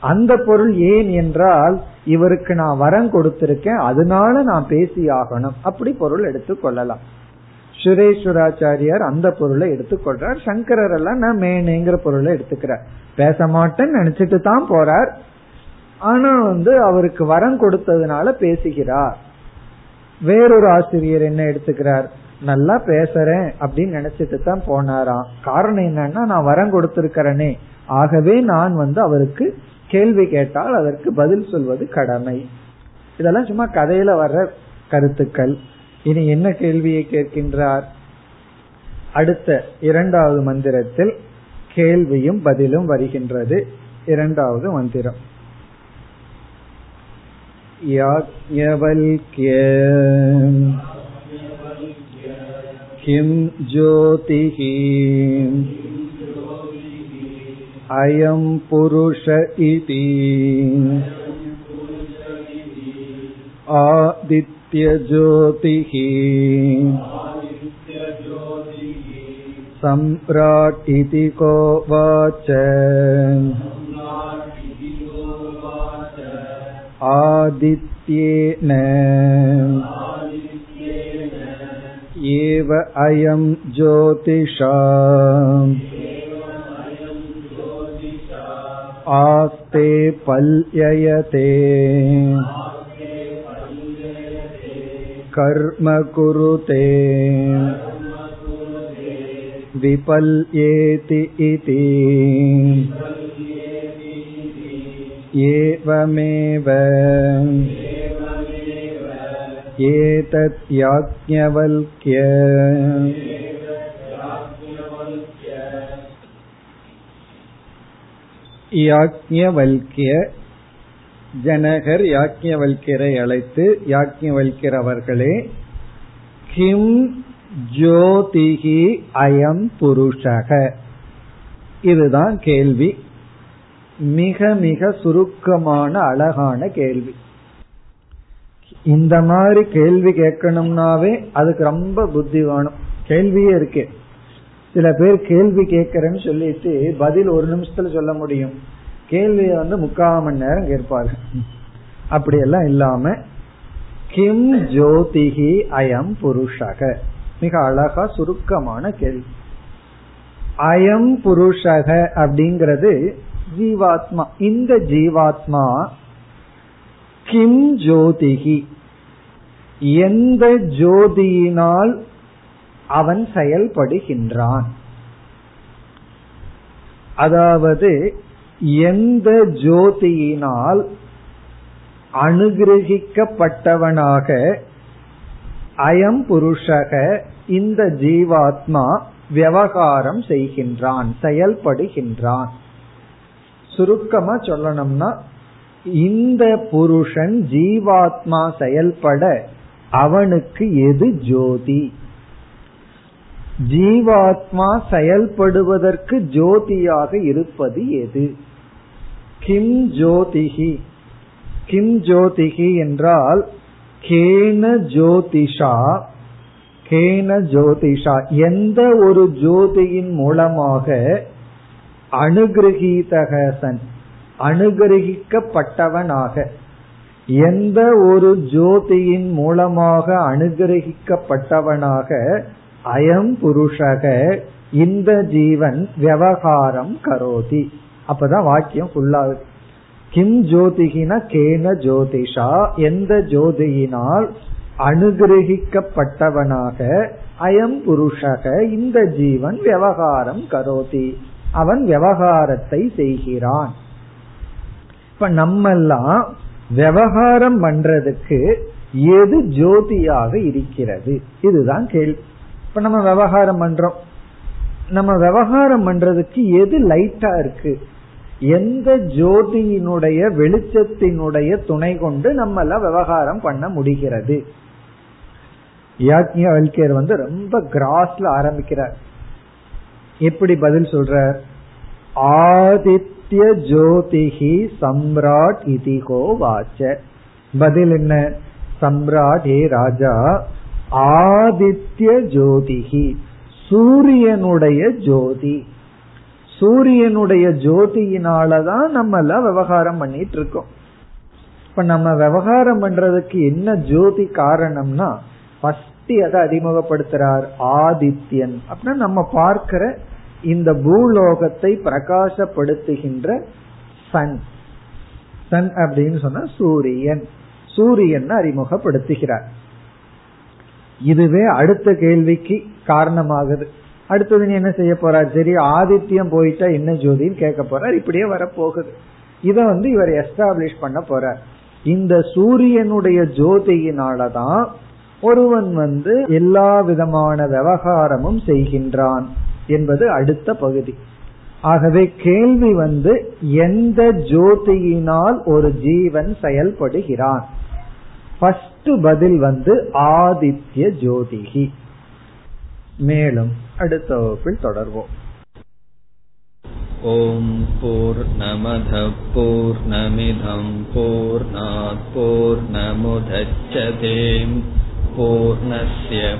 அந்த பொருள் ஏன் என்றால் இவருக்கு நான் வரம் கொடுத்திருக்கேன் அதனால நான் பேசி ஆகணும் அப்படி பொருள் எடுத்துக்கொள்ளலாம் சுரேஸ்வராச்சாரியார் அந்த பொருளை எடுத்துக்கொள்றார் சங்கரர் எல்லாம் நான் மேனேங்கிற பொருளை எடுத்துக்கிறார். பேச மாட்டேன்னு நினைச்சிட்டு தான் போறார். ஆனா வந்து அவருக்கு வரம் கொடுத்ததுனால பேசுகிறார். வேறொரு ஆசிரியர் என்ன எடுத்துக்கிறார்? நல்லா பேசுறேன் அப்படின்னு நினைச்சிட்டு தான் போனாராம். காரணம் என்னன்னா நான் வரம் கொடுத்திருக்கிறேனே. ஆகவே நான் வந்து அவருக்கு கேள்வி கேட்டால் அதற்கு பதில் சொல்வது கடமை இதெல்லாம் சும்மா கதையில வர்ற கருத்துக்கள் இனி என்ன கேள்வியை கேட்கின்றார் அடுத்த இரண்டாவது மந்திரத்தில் கேள்வியும் பதிலும் வருகின்றது இரண்டாவது மந்திரம் याज्ञवल्क्य किं ज्योतिः अयं पुरुष इति आदित्यज्योतिः सम्राट् इति को वाच आदित्येन एव अयं ज्योतिषा आस्ते पल्ययते कर्म कुरुते विपल्येति इति एवमेव एतत् याज्ञवल्क्य யாக்ஞவல்கிய ஜனகர் யாக்ஞவல்கியரை அழைத்து யாக்ஞவல்கியர் அவர்களே கிம் ஜோதிகி அயம் புருஷக? இதுதான் கேள்வி. மிக மிக சுருக்கமான அழகான கேள்வி. இந்த மாதிரி கேள்வி கேட்கணும்னாவே அதுக்கு ரொம்ப புத்தி வேணும் கேள்வியே இருக்கேன் சில பேர் கேள்வி கேட்கறேன்னு சொல்லிட்டு பதில் ஒரு நிமிஷத்துல சொல்ல முடியும். கேள்வியை வந்து முக்கால் மணி நேரம் கேட்பாரு அப்படியெல்லாம் இல்லாம கிம் ஜோதிகி அயம் புருஷக. மிக அழகா சுருக்கமான கேள்வி. அயம் புருஷக அப்படிங்கிறது ஜீவாத்மா இந்த ஜீவாத்மா கிம் ஜோதிகி எந்த ஜோதியினால் அவன் செயல்படுகின்றான். அதாவது எந்த ஜோதியினால் அனுகிரகிக்கப்பட்டவனாக அயம் புருஷக இந்த ஜீவாத்மா விவகாரம் செய்கின்றான் செயல்படுகின்றான். சுருக்கமா சொல்லணும்னா இந்த புருஷன் ஜீவாத்மா செயல்பட அவனுக்கு எது ஜோதி? ஜீவாத்மா செயல்படுவதற்கு ஜோதியாக இருப்பது எது? கிம் ஜோதிகி கிம் ஜோதிகி என்றால் கேன ஜோதிஷா கேன ஜோதிஷா. எந்த ஒரு ஜோதியின் மூலமாக அனுகிரகீதகசன் அனுகிரகிக்கப்பட்டவனாக எந்த ஒரு ஜோதியின் மூலமாக அனுகிரகிக்கப்பட்டவனாக அயம் புருஷக இந்த ஜீவன் விவகாரம் கரோதி. அப்பதான் வாக்கியம் ஃபுல்லாகுது கிம் ஜோதிகின கேன ஜோதிஷா எந்த ஜோதியினால் அனுகிரகிக்கப்பட்டவனாக அயம் புருஷக இந்த ஜீவன் விவகாரம் கரோதி. அவன் விவகாரத்தை செய்கிறான். இப்ப நம்மெல்லாம் விவகாரம் பண்றதுக்கு எது ஜோதியாக இருக்கிறது? இதுதான் கேள்வி. இப்ப நம்ம விவகாரம் பண்றோம். நம்ம விவகாரம் பண்றதுக்கு எது லைட்டா இருக்கு? எந்த ஜோதியினுடைய வெளிச்சத்தினுடைய துணை கொண்டு நம்ம எல்லாம் விவகாரம் பண்ண முடிகிறது? யாக்ஞர் வந்து ரொம்ப கிராஸ்ல ஆரம்பிக்கிறார். எப்படி பதில் சொல்றார்? ஆதித்ய ஜோதிகி சம்ராட் இதிகோ வாச்ச. பதில் என்ன? சம்ராட் ஏ ராஜா ஆதித்ய ஜோதிகி சூரியனுடைய ஜோதி. சூரியனுடைய ஜோதியினாலதான் நம்ம எல்லாம் விவகாரம் பண்ணிட்டு இருக்கோம் இப்ப நம்ம விவகாரம் பண்றதுக்கு என்ன ஜோதி காரணம்னா ஃபர்ஸ்ட் அதை அறிமுகப்படுத்துறார் ஆதித்யன். அப்படின்னா நம்ம பார்க்கிற இந்த பூலோகத்தை பிரகாசப்படுத்துகின்ற சன். சன் அப்படின்னு சொன்னா சூரியன். சூரியன் அறிமுகப்படுத்துகிறார். இதுவே அடுத்த கேள்விக்கு காரணமாகுது. அடுத்தது நீ என்ன செய்ய போறார்? சரி ஆதித்யம் போயிட்டா என்ன ஜோதின்னு கேட்க போறார். இப்படியே வரப்போகுது. இத வந்து இவர் எஸ்டாப்ளிஷ் பண்ண போறார். இந்த சூரியனுடைய ஜோதியினாலதான் ஒருவன் வந்து எல்லா விதமான விவகாரமும் செய்கின்றான் என்பது அடுத்த பகுதி. ஆகவே கேள்வி வந்து எந்த ஜோதியினால் ஒரு ஜீவன் செயல்படுகிறான்? ஃபர்ஸ்ட் பதில் வந்து ஆதித்ய ஜோதிகி. மேலும் அடுத்த வகுப்பில் தொடர்வோம். ஓம் போர் நமத போர் நமிதம் போர் போர் நமுதச்சதேம் பூர்ணய